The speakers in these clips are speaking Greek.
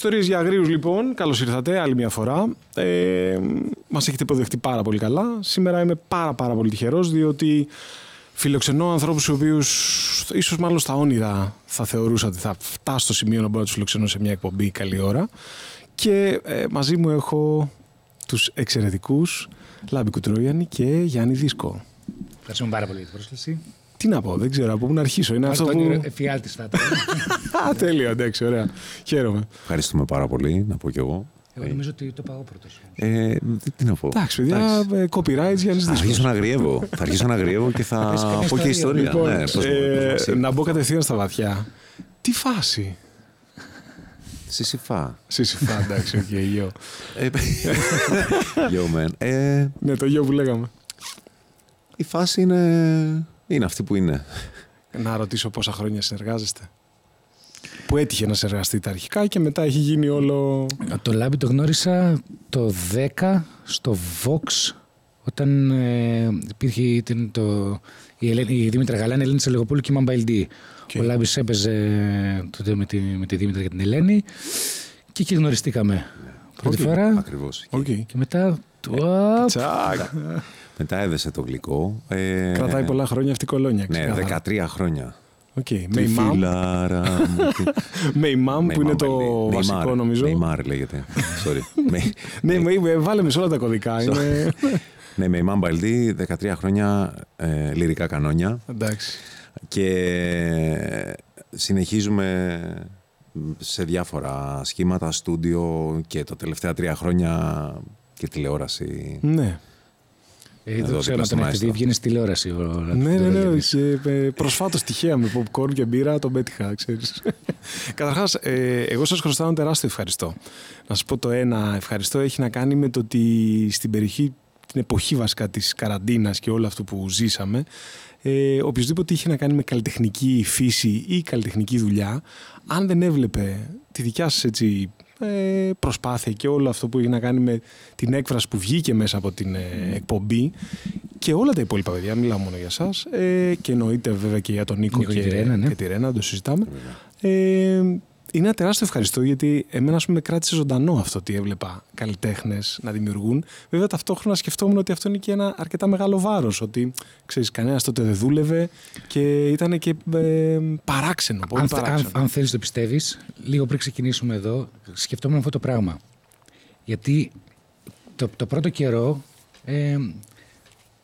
Ιστορίες για αγρίους λοιπόν, καλώς ήρθατε άλλη μια φορά. Ε, μας έχετε υποδεχτεί πάρα πολύ καλά. Σήμερα είμαι πάρα πάρα πολύ τυχερός διότι φιλοξενώ ανθρώπους οι οποίους ίσως μάλλον στα όνειρα θα θεωρούσα ότι θα φτάσω στο σημείο να μπορώ να τους φιλοξενώ σε μια εκπομπή καλή ώρα. Και ε, μαζί μου έχω τους εξαιρετικούς Λάμπη Κουτρόιανη και Γιάννη Δίσκο. Ευχαριστούμε πάρα πολύ για την πρόσκληση. Τι να πω, δεν ξέρω από πού να αρχίσω. Είναι αυτό που. Εφιάλτης θα ήταν. Α, τέλειο, εντάξει, ωραία. Χαίρομαι. Ευχαριστούμε πάρα πολύ, να πω κι εγώ. Εγώ νομίζω ότι το πάω πρώτος. Ε, τι να πω. Εντάξει, παιδιά, ε, copyright για Θα αρχίσω να αγριεύω. θα αρχίσω να αγριεύω και θα πω και ιστορία. Λοιπόν, Ναι, πώς μου- ε, πώς μου- να μπω κατευθείαν στα βαθιά. Τι φάση; Σισιφά. Σύσυφα, εντάξει, OK, yo. Ε, Yo, man. Ε, Ναι, το γιο που λέγαμε. η φάση είναι, είναι αυτή που είναι. Να ρωτήσω πόσα χρόνια συνεργάζεστε. Που έτυχε να συνεργαστείτε αρχικά και μετά έχει γίνει όλο. Το Λάμπη το γνώρισα το 10 στο Vox όταν ε, υπήρχε ήταν το, η, Ελένη, η Δήμητρα Γαλάνη, η Ελένη Σελεγοπούλου και Imam Baildi. Και- Ο Λάμπης έπαιζε τότε με τη, με τη Δήμητρα και την Ελένη και εκεί γνωριστήκαμε πρώτη Οκ, φορά Ακριβώς. Οκ. και μετά... Οπ, Τσακ. Μετά έδεσε το γλυκό. Ε, Κρατάει πολλά χρόνια αυτή η κολόνια. Ναι, ξεκάθαρα. 13 χρόνια. Οκ. Τη Με η mom, φιλάρα μου, τη- με η mom που είναι Neymar, το λέει. βασικό Neymar, νομίζω. Neymar λέγεται. Sorry. Με- Ναι, με, βάλε με σε όλα τα κωδικά. Είναι... Ναι, με η Mamba LD, 13 χρόνια ε, λυρικά κανόνια Εντάξει. και συνεχίζουμε σε διάφορα σχήματα, στούντιο και τα τελευταία τρία χρόνια και τηλεόραση. Ναι. Ε, Εδώ δεν ξέρω δίπλα να στο τον έχετε μαέστρο. δει, βγαίνεις στη τηλεόραση. ο Λάμπης, Ναι, το ναι, ναι. Δελίδης. Και, ε, προσφάτως τυχαία με popcorn και μπύρα τον πέτυχα, ξέρεις. Καταρχάς, ε, εγώ σας χρωστάω ένα τεράστιο ευχαριστώ. Να σας πω το ένα ευχαριστώ έχει να κάνει με το ότι στην περιοχή, την εποχή βασικά της καραντίνας και όλο αυτό που ζήσαμε, ε, οποιοδήποτε είχε να κάνει με καλλιτεχνική φύση ή καλλιτεχνική δουλειά, αν δεν έβλεπε τη δικιά σας έτσι, ε, προσπάθεια και όλο αυτό που είχε να κάνει με την έκφραση που βγήκε μέσα από την ε, εκπομπή και όλα τα υπόλοιπα παιδιά, μιλάω μόνο για σας ε, και εννοείται βέβαια και για τον Νίκο Νίκο και, και τη Ρένα, ναι. και τη Ρένα, το συζητάμε. Ε, είναι ένα τεράστιο ευχαριστώ γιατί εμένα ας πούμε, με κράτησε ζωντανό αυτό ότι έβλεπα καλλιτέχνες να δημιουργούν. Βέβαια ταυτόχρονα σκεφτόμουν ότι αυτό είναι και ένα αρκετά μεγάλο βάρος. Ότι ξέρεις, κανένας τότε δεν δούλευε και ήταν και ε, παράξενο. Πολύ αν, θε- παράξενο. αν, αν θέλεις το πιστεύεις, λίγο πριν ξεκινήσουμε εδώ, σκεφτόμουν αυτό το πράγμα. Γιατί το, το πρώτο καιρό ε,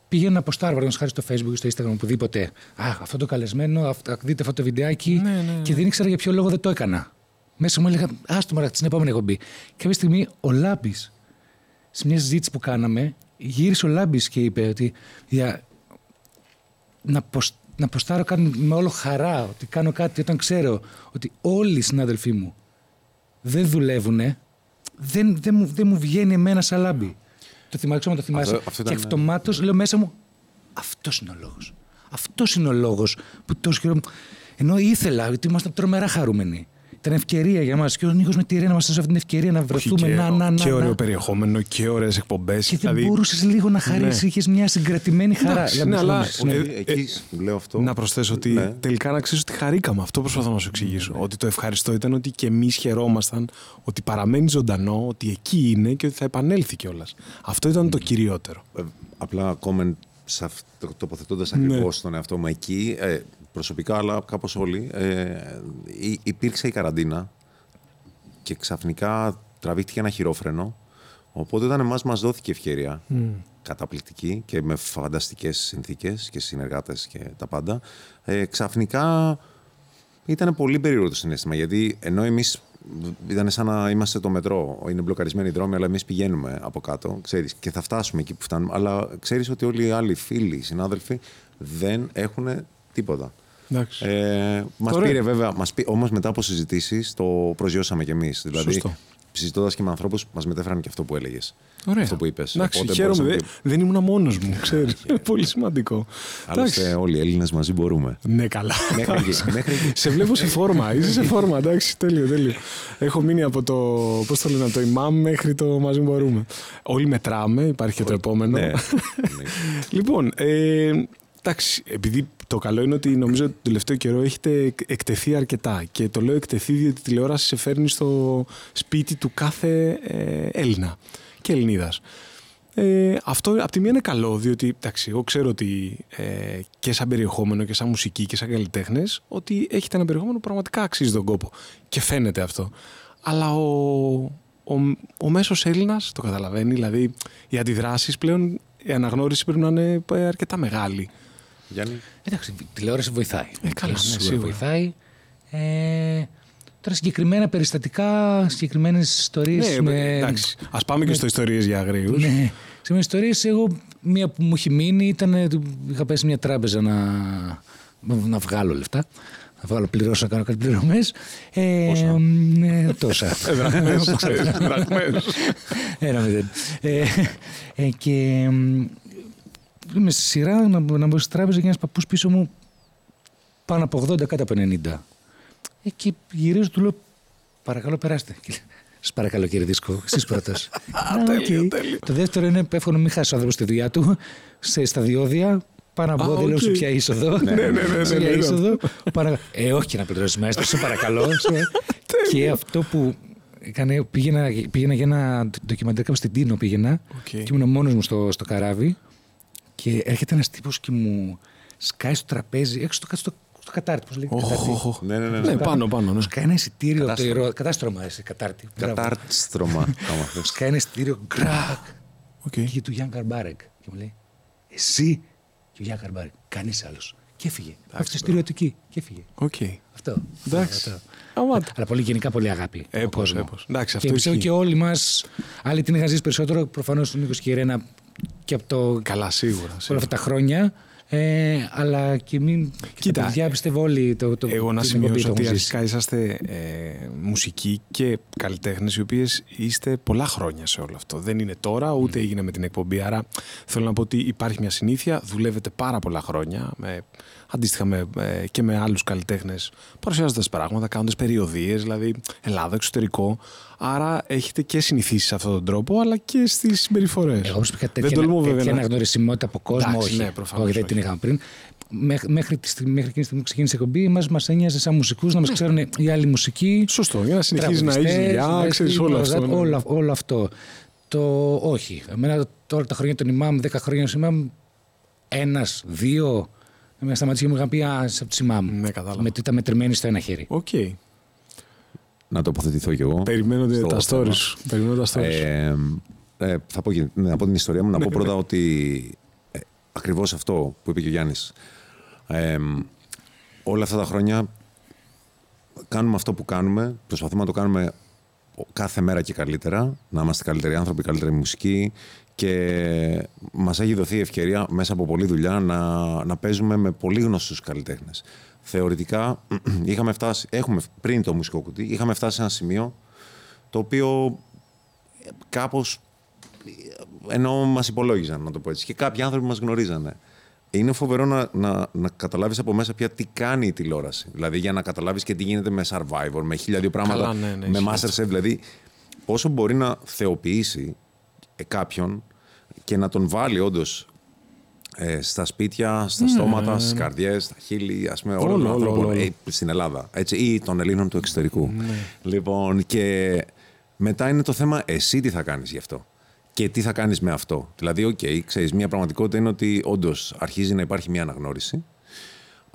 πήγαινα να ποστάρω, παραδείγματος χάρη στο facebook ή στο instagram, οπουδήποτε. Α, αυτό το καλεσμένο, αυτό, δείτε αυτό το βιντεάκι. Ναι, ναι, ναι. Και δεν ήξερα για ποιο λόγο δεν το έκανα. Μέσα μου έλεγα, ας το μωρά, στην επόμενη εκπομπή. Και κάποια στιγμή ο Λάμπης, σε μια συζήτηση που κάναμε, γύρισε ο Λάμπης και είπε ότι για, να, ποσ- να ποστάρω κάτι με όλο χαρά, ότι κάνω κάτι όταν ξέρω ότι όλοι οι συνάδελφοί μου δεν δουλεύουν, δεν, δεν, μου, δεν μου βγαίνει εμένα σαν λάμπη. Το θυμάσαι, ξέρω, το θυμάσαι. Αυτό- αυτό και ήταν- αυτομάτως λέω μέσα μου, αυτός είναι ο λόγος. Αυτός είναι ο λόγος που τόσο καιρό. Ενώ ήθελα, γιατί ήμασταν τρομερά χαρούμενοι. Ήταν ευκαιρία για μας. Και ο Νίκος με τη Ρένα μας έδωσε αυτή την ευκαιρία να Όχι, βρεθούμε. και, να, να, να, και να. ωραίο περιεχόμενο και ωραίες εκπομπές. Και δεν μπορούσες λίγο να χαρίσεις. Ναι. Είχες μια συγκρατημένη χαρά. Εντάξει, Δηλαδή, ναι, αλλά- συγγνώμη, Ε, Εκεί λέω αυτό. Να προσθέσω ότι Ναι. τελικά να ξέρεις ότι χαρήκαμε. Αυτό προσπαθώ να σου εξηγήσω. Ότι το ευχαριστώ ήταν ότι και εμείς χαιρόμασταν ότι παραμένει ζωντανό, ότι εκεί είναι και ότι θα επανέλθει κιόλας. Αυτό ήταν το κυριότερο. Ε, απλά comment σε αυτό, τοποθετώντας Ναι. ακριβώς τον εαυτό μου εκεί, ε, προσωπικά αλλά κάπως όλοι, ε, υ- υπήρξε η καραντίνα και ξαφνικά τραβήχτηκε ένα χειρόφρενο, οπότε όταν εμάς μας δόθηκε ευκαιρία, καταπληκτική και με φανταστικές συνθήκες και συνεργάτες και τα πάντα, ε, ξαφνικά ήταν πολύ περίεργο το συνέστημα γιατί ενώ εμείς ήταν σαν να είμαστε το μετρό, είναι μπλοκαρισμένοι οι δρόμοι, αλλά εμείς πηγαίνουμε από κάτω, ξέρεις, και θα φτάσουμε εκεί που φτάνουμε. Αλλά ξέρεις ότι όλοι οι άλλοι φίλοι, οι συνάδελφοι δεν έχουν τίποτα. Εντάξει. Ε, μας Ωραία. πήρε βέβαια, μας πει, όμως μετά από συζητήσεις το προσγειώσαμε κι εμείς. Δηλαδή, Σωστό. συζητώντας και με ανθρώπους, μας μετέφεραν και αυτό που έλεγες. Ωραία. Αυτό που είπες. Εντάξει, Οπότε χαίρομαι. μπορούσαμε Δεν, και- δεν ήμουν μόνος μου, ξέρεις. Πολύ σημαντικό. Άλλωστε Εντάξει. όλοι οι Έλληνες μαζί μπορούμε. Ναι, καλά. Μέχρι εκεί, μέχρι εκεί. σε βλέπω σε φόρμα. Είσαι σε φόρμα, εντάξει. Τέλειο, τέλειο. Έχω μείνει από το. Πώς το λένε, το imam μέχρι το μαζί μπορούμε. Όλοι μετράμε, υπάρχει και το επόμενο. Ναι. Ναι. Λοιπόν, ε, Εντάξει, επειδή το καλό είναι ότι νομίζω ότι το τελευταίο καιρό έχετε εκτεθεί αρκετά. Και το λέω εκτεθεί διότι η τηλεόραση σε φέρνει στο σπίτι του κάθε ε, Έλληνα και Ελληνίδας. Ε, αυτό από τη μία είναι καλό, διότι εντάξει, εγώ ξέρω ότι ε, και σαν περιεχόμενο και σαν μουσική και σαν καλλιτέχνες, ότι έχετε ένα περιεχόμενο που πραγματικά αξίζει τον κόπο. Και φαίνεται αυτό. Αλλά ο, ο, ο μέσος Έλληνας το καταλαβαίνει, δηλαδή οι αντιδράσεις πλέον, η αναγνώριση πρέπει να είναι αρκετά μεγάλη. Γιάννη. Εντάξει, η τηλεόραση βοηθάει. Ε, καλά, ναι, σίγουρα. σίγουρα βοηθάει. Ε, τώρα συγκεκριμένα περιστατικά, συγκεκριμένες ιστορίες. Ναι, με... εντάξει. Α πάμε και στο ιστορίες για αγρίου. Ναι. Σε ιστορίες, εγώ μία που μου έχει μείνει ήταν. ότι Είχα πέσει σε μια τράπεζα να, να βγάλω λεφτά. Να βγάλω πληρώσω να κάνω κάτι πληρωμές. Ε, Πόσα; ε, τόσα. Ένα μηδέν. Ε, ε, και μ, είμαι στη σειρά να, να μπω στη τράπεζα και ένας παππούς πίσω μου πάνω από 80 κάτω από 90. Ε, και γυρίζω του λέω παρακαλώ περάστε. Σας παρακαλώ κύριε Δίσκο, εσείς πρώτος. τέλειο, τέλειο. Το δεύτερο είναι εύχομαι να μην χάσει ο άνθρωπος τη δουλειά του σε, στα διόδια. Πάνω από Α, δεν λέω σε οκ. ποια είσοδο. ναι, ναι, ναι, Σε ναι, ποια ναι. είσοδο. Παρα- Ε, όχι και να πληρώσεις μέσα, σε παρακαλώ. Σε- και αυτό που έκανε, πήγαινα, πήγαινα για ένα ντοκιμαντέρ κάπου στην Τίνο πήγαινα Οκ. και ήμουν μόνος μου στο, στο καράβι και έρχεται ένας τύπος και μου σκάει στο τραπέζι, έξω στο, στο, στο κατάρτι, πώς λέγεται, Οχ, κατάρτι. οχ, οχ. Ναι, ναι, ναι, ναι. Ναι, πάνω, πάνω. Ναι. Σκάει ένα εισιτήριο, από το Κατάστρωμα. ηρωα- κατάστρωμα, εσύ, κατάρτι. Μπράβο. Κατάρτστρωμα. άμα θες. Σκάει ένα εισιτήριο, γκρακ, Οκ. και είχε του Γιαν Γκαρμπάρεκ. Και μου λέει, εσύ και ο Γιαν Γκαρμπάρεκ, κανείς άλλος. Και έφυγε. Αυτό το εισιτήριο του εκεί. Και έφυγε. Οκ. Αυτό. Εντάξει. Αυτό. Άμα- Αλλά πολύ γενικά πολύ αγάπη. Έπος, ο κόσμος. έπος. Εντάξει, και αυτό πιστεύω ισχύει. και όλοι μας, άλλοι την είχαν ζήσει περισσότερο, προφανώς ο Νίκος και η Ρένα και από το, Καλά, σίγουρα. όλα σίγουρα. αυτά τα χρόνια. Ε, αλλά και μην. Και Κοίτα, τα παιδιά πιστεύω όλοι το. το Εγώ να την εκπομπή σημειώσω το ότι έχουν ζήσει. αρχικά είσαστε ε, μουσικοί και καλλιτέχνες, οι οποίες είστε πολλά χρόνια σε όλο αυτό. Δεν είναι τώρα, ούτε έγινε με την εκπομπή. Άρα θέλω να πω ότι υπάρχει μια συνήθεια, δουλεύετε πάρα πολλά χρόνια, με, αντίστοιχα με, ε, και με άλλους καλλιτέχνες, παρουσιάζοντας πράγματα, κάνοντας περιοδίες, δηλαδή Ελλάδα, εξωτερικό. Άρα έχετε και συνηθίσεις σε αυτόν τον τρόπο, αλλά και στις συμπεριφορές. Εγώ προσωπικά Δεν τέτοια, τολμώ βέβαια τέτοια να- αναγνωρισιμότητα από κόσμο, Εντάξει, όχι. ναι, προφανώς όχι, δεν όχι. την είχαμε πριν. Μέχρι, μέχρι, τη στιγμή, μέχρι εκείνη τη στιγμή που ξεκίνησε η εκπομπή, μα μας ένοιαζε σαν μουσικούς να μας ξέρουν οι άλλοι μουσικοί. Σωστό, για να συνεχίζει να έχει τραγουδιστές, δουλειά, να ξέρεις έχει όλο όλα, αυτό. ναι. όλα- όλο αυτό. Το όχι. Εμένα τώρα τα χρόνια των Imam, 10 χρόνια ως Imam, ένας, δύο. Με σταματήσει και μου είχαν πει «Α, είσαι από τους Imam. Ναι, κατάλαβα. Με ήταν μετρημένοι στο ένα χέρι. Οκ. Να τοποθετηθώ κι εγώ. Περιμένω στο τα θέμα. stories. σου. Περιμένω τα stories. σου. Ε, ε, θα πω, και- ναι, να πω την ιστορία μου. Να πω πρώτα ότι ε, ακριβώς αυτό που είπε και ο Γιάννης. Ε, όλα αυτά τα χρόνια κάνουμε αυτό που κάνουμε. Προσπαθούμε να το κάνουμε κάθε μέρα και καλύτερα. Να είμαστε καλύτεροι άνθρωποι, καλύτερη μουσική. Και μας έχει δοθεί η ευκαιρία μέσα από πολλή δουλειά να, να παίζουμε με πολύ γνωστούς καλλιτέχνες. Θεωρητικά είχαμε φτάσει, έχουμε πριν το μουσικό κουτί, είχαμε φτάσει σε ένα σημείο το οποίο κάπως ενώ μας υπολόγιζαν, να το πω έτσι. Και κάποιοι άνθρωποι μας γνωρίζανε. Είναι φοβερό να, να, να καταλάβεις από μέσα πια τι κάνει η τηλεόραση. Δηλαδή για να καταλάβεις και τι γίνεται με Survivor, με χίλια δύο πράγματα, Καλά, ναι, ναι, με ισχύει Masterchef. Δηλαδή πόσο μπορεί να θεοποιήσει ε, κάποιον και να τον βάλει όντως ε, στα σπίτια, στα στόματα, στις καρδιές, στα χείλη, ας πούμε, όλων Όλο, των όλο, ανθρώπων όλο. ε, στην Ελλάδα. Έτσι, ή των Ελλήνων του εξωτερικού. Λοιπόν, και μετά είναι το θέμα εσύ τι θα κάνεις γι' αυτό. Και τι θα κάνεις με αυτό. Δηλαδή, οκ, ξέρεις, μια πραγματικότητα είναι ότι όντως αρχίζει να υπάρχει μια αναγνώριση.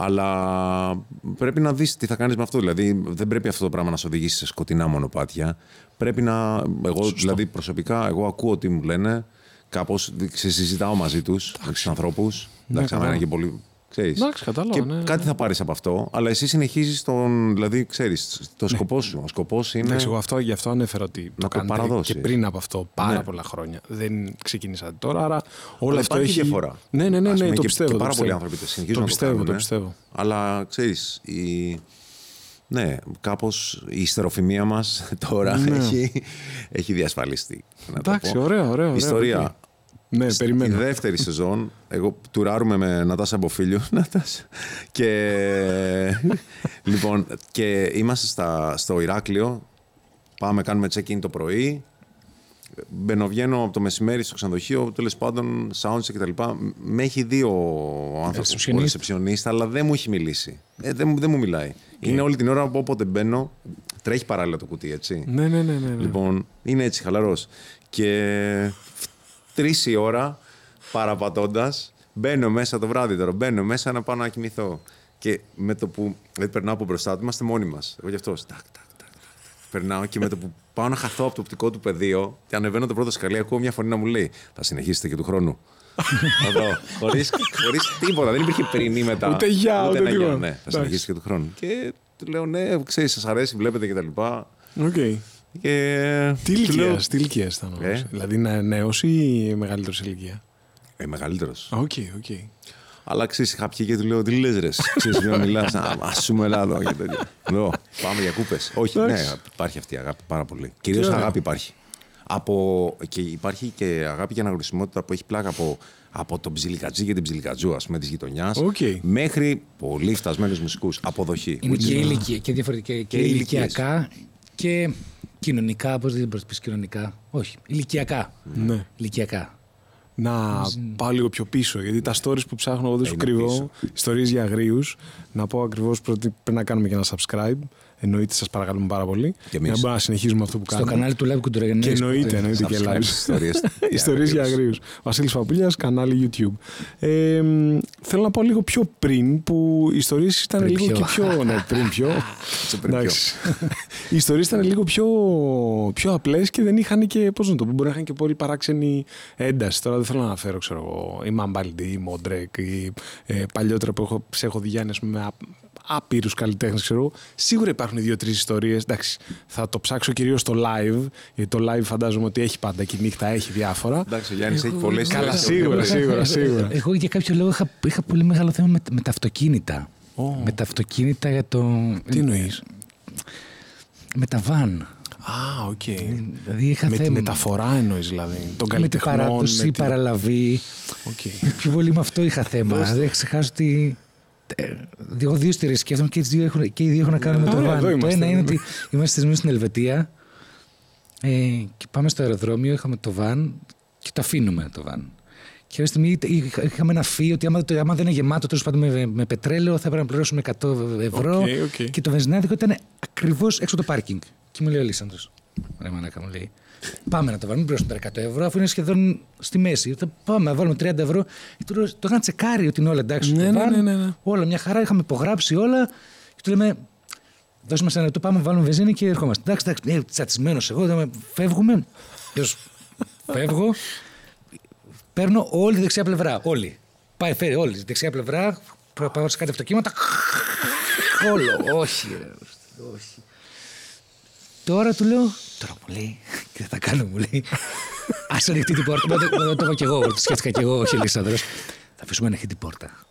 Αλλά πρέπει να δεις τι θα κάνεις με αυτό. Δηλαδή, δεν πρέπει αυτό το πράγμα να σε οδηγήσει σε σκοτεινά μονοπάτια. Πρέπει να. Εγώ, δηλαδή, προσωπικά, εγώ ακούω τι μου λένε. Κάπως συζητάω μαζί τους, με τους ανθρώπους. Εντάξει, άμα είναι κατάλαβα. και πολύ. Ξέρεις. Εντάξει, κατάλαβα, Και ναι, ναι, κάτι θα πάρεις από αυτό, αλλά εσύ συνεχίζεις τον. Δηλαδή, ξέρεις, το σκοπός σου. Ο σκοπός είναι. Εντάξει, εγώ αυτό, γι' αυτό ανέφερα ότι το το κάνετε παραδώσεις. και πριν από αυτό πάρα Ναι. πολλά χρόνια. Δεν ξεκίνησατε τώρα, άρα όλο Αλλά αυτό υπάρχει έχει... διαφορά. Ναι, ναι, ναι, Ας ναι, πούμε, το και- πιστεύω. Και το πάρα πολλοί πιστεύω. άνθρωποι συνεχίζουν Το να πιστεύω, το το κάνουν. πιστεύω. Αλλά ξέρεις, η... ναι, κάπως η υστεροφημία μας τώρα έχει, έχει διασφαλιστεί. να το Ναι. Εντάξει, πω. ωραίο, ωραίο, ωραίο, Ιστορία. Οκ. Ναι, Στη περιμένω. δεύτερη σεζόν, εγώ τουράρουμε με Νατάσα Μποφίλιου. Νατάσα. Και, λοιπόν, και είμαστε στα, στο Ηράκλειο. Πάμε, κάνουμε check-in το πρωί. μπαινοβγαίνω από το μεσημέρι στο ξενοδοχείο, τέλος πάντων, soundcheck κτλ. Με έχει δει ο άνθρωπος, ο Ρεσεψιονίστα. ρεσεψιονίστα, αλλά δεν μου έχει μιλήσει. Ε, δεν, μου- δεν μου μιλάει. Είναι όλη την ώρα που όποτε μπαίνω, τρέχει παράλληλα το κουτί, έτσι. Ναι, ναι, ναι. ναι, ναι. Λοιπόν, είναι έτσι χαλαρός. Και τρεις η ώρα, παραπατώντα, μπαίνω μέσα το βράδυ τώρα. Μπαίνω μέσα να πάω να κοιμηθώ. Και με το που. Δηλαδή, περνάω από μπροστά του, είμαστε μόνοι μας. Εγώ γι' αυτό. Τάκ, τάκ, τάκ, τάκ. Περνάω και με το που πάω να χαθώ από το οπτικό του πεδίο και ανεβαίνω το πρώτο σκαλί, ακούω μια φωνή να μου λέει Θα συνεχίσετε και του χρόνου. Εδώ. Χωρίς τίποτα. Δεν υπήρχε πριν ή μετά. Ούτε γεια, ούτε ένα τίποτα. γεια. Ναι, θα Εντάξει. συνεχίσετε και του χρόνου. Και του λέω Ναι, ξέρεις, σας αρέσει, βλέπετε κτλ. Οκ. Και. Τι του ηλικία, λέω, τι ηλικία ήταν όμως. Ε; Δηλαδή νέο ή μεγαλύτερο σε ηλικία. Ε, μεγαλύτερος. OK, OK. Αλλά ξέρεις, είχα πιει και του λέω: Τι λες, ρε. Ξέρεις, μια μιλάς. Α πούμε, Ελλάδα και τέτοια. Λέω: Πάμε για κούπες. Όχι, ναι, Εντάξει. υπάρχει αυτή η αγάπη πάρα πολύ. Κυρίως ωραία. αγάπη υπάρχει. Από, και υπάρχει και αγάπη και αναγνωρισιμότητα που έχει πλάκα από, από τον ψιλικατζή και την ψιλικατζού, ας πούμε, της γειτονιάς, Οκ. μέχρι πολύ φτασμένους μουσικούς. Αποδοχή. Είναι Which και, is- ηλικία, και διαφορετικά και, Και ηλικίες. ηλικιακά και κοινωνικά. Πώς δεν μπορείς να πεις κοινωνικά; Όχι, ηλικιακά. Ναι. Ηλικιακά. Να πάω λίγο πιο πίσω, γιατί τα stories που ψάχνω εγώ δεν σου Είναι κρύβω, πίσω. ιστορίες για αγρίους, να πω ακριβώς ότι πρέπει να κάνουμε και ένα subscribe, εννοείται σας παρακαλούμε πάρα πολύ, Και εμείς. για να μπορούμε να συνεχίζουμε αυτό που Στο κάνουμε. κανάλι του Live Κουντουραγενέ. Και εννοείται, εννοείται και subscribe live. στις ιστορίες για Ιστορίες για αγρίους. αγρίους. Βασίλης Παπούλιας, κανάλι YouTube. Ε, μ, θέλω να πω λίγο πιο πριν, που οι ιστορίες ήταν Πριν λίγο πιο. και πιο... Ναι, πριν πιο. Σε πριν Εντάξει. οι ιστορίες ήταν λίγο πιο, πιο απλές και δεν είχαν και, πώς να το πω, μπορεί να είχαν και πολύ παράξενη ένταση. Τώρα δεν θέλω να αναφέρω, ξέρω εγώ, η Μαμπάλντι, η Μοντρέκ, ή ε, παλιότερα που έχω, σε έχω δει Γιάννη, ας πούμε, με άπειρους καλλιτέχνες, ξέρω εγώ. Σίγουρα υπάρχουν δύο-τρεις ιστορίες. Εντάξει, θα το ψάξω κυρίως στο live, γιατί το live φαντάζομαι ότι έχει πάντα και η νύχτα έχει διάφορα. Εντάξει, ο Γιάννης έχει πολλές Καλά, σίγουρα, σίγουρα, σίγουρα. Εγώ για κάποιο λόγο είχα, είχα πολύ μεγάλο θέμα με, με τα αυτοκίνητα. Ω. Με τα αυτοκίνητα για το. Τι εννοείς; Με τα βαν. Α, οκ. Δηλαδή είχα Με τη θέμα. μεταφορά εννοείς δηλαδή. Των με την καλλιτεχνών. παράδοση, με την- παραλαβή. Οκ. Πιο πολύ με αυτό είχα θέμα. Δεν ξεχάσω ότι. Ε, Εγώ δύο ιστορίες σκέφτομαι και, τις δύο έχουν, και οι δύο έχουν να κάνουν με το Ωραία, βαν. εδώ Το είμαστε, ένα είναι ναι. ότι είμαστε θεσμένοι στην Ελβετία ε, και πάμε στο αεροδρόμιο, είχαμε το βαν και το αφήνουμε το βαν. Και κάποια στιγμή είχα- είχαμε ένα fee ότι άμα, το- άμα δεν είναι γεμάτο τέλος πάντων με, με πετρέλαιο θα πρέπει να πληρώσουμε 100 ευρώ. OK, OK. Και το βενζινάδικο ήταν ακριβώς έξω από το πάρκινγκ. Και μου λέει ο Λύσανδρος. Ρε μαλάκα μου λέει. Πάμε να το βάλουμε, πληρώσουμε τα 100 ευρώ, αφού είναι σχεδόν στη μέση. Θα πάμε να βάλουμε 30 ευρώ. Και του λέω, το είχαν τσεκάρει ότι είναι όλα εντάξει. Ναι, στο ναι, βαν. ναι, ναι, ναι. Όλα μια χαρά, είχαμε υπογράψει όλα. Και του λέμε, δώσε μας ένα λεπτό, πάμε, βάλουμε βενζίνη και ερχόμαστε. Εντάξει, εντάξει, ε, τσατισμένος εγώ, λέμε, φεύγουμε. Ποιος, φεύγω. Παίρνω όλη τη δεξιά πλευρά. Όλη. Πάει, φέρει όλη τη δεξιά πλευρά. προ- Πάω σε κάτι αυτοκίνητα. Όλο. Όχι, ρε, όχι. Τώρα του λέω, τώρα μου λέει, και δεν θα κάνω, μου λέει. Α ανοιχτεί την πόρτα. Μα το- μα Το είπα κι εγώ, το σκέφτηκα κι εγώ, όχι Ελίσσανδρο. Θα αφήσουμε ανοιχτή την πόρτα.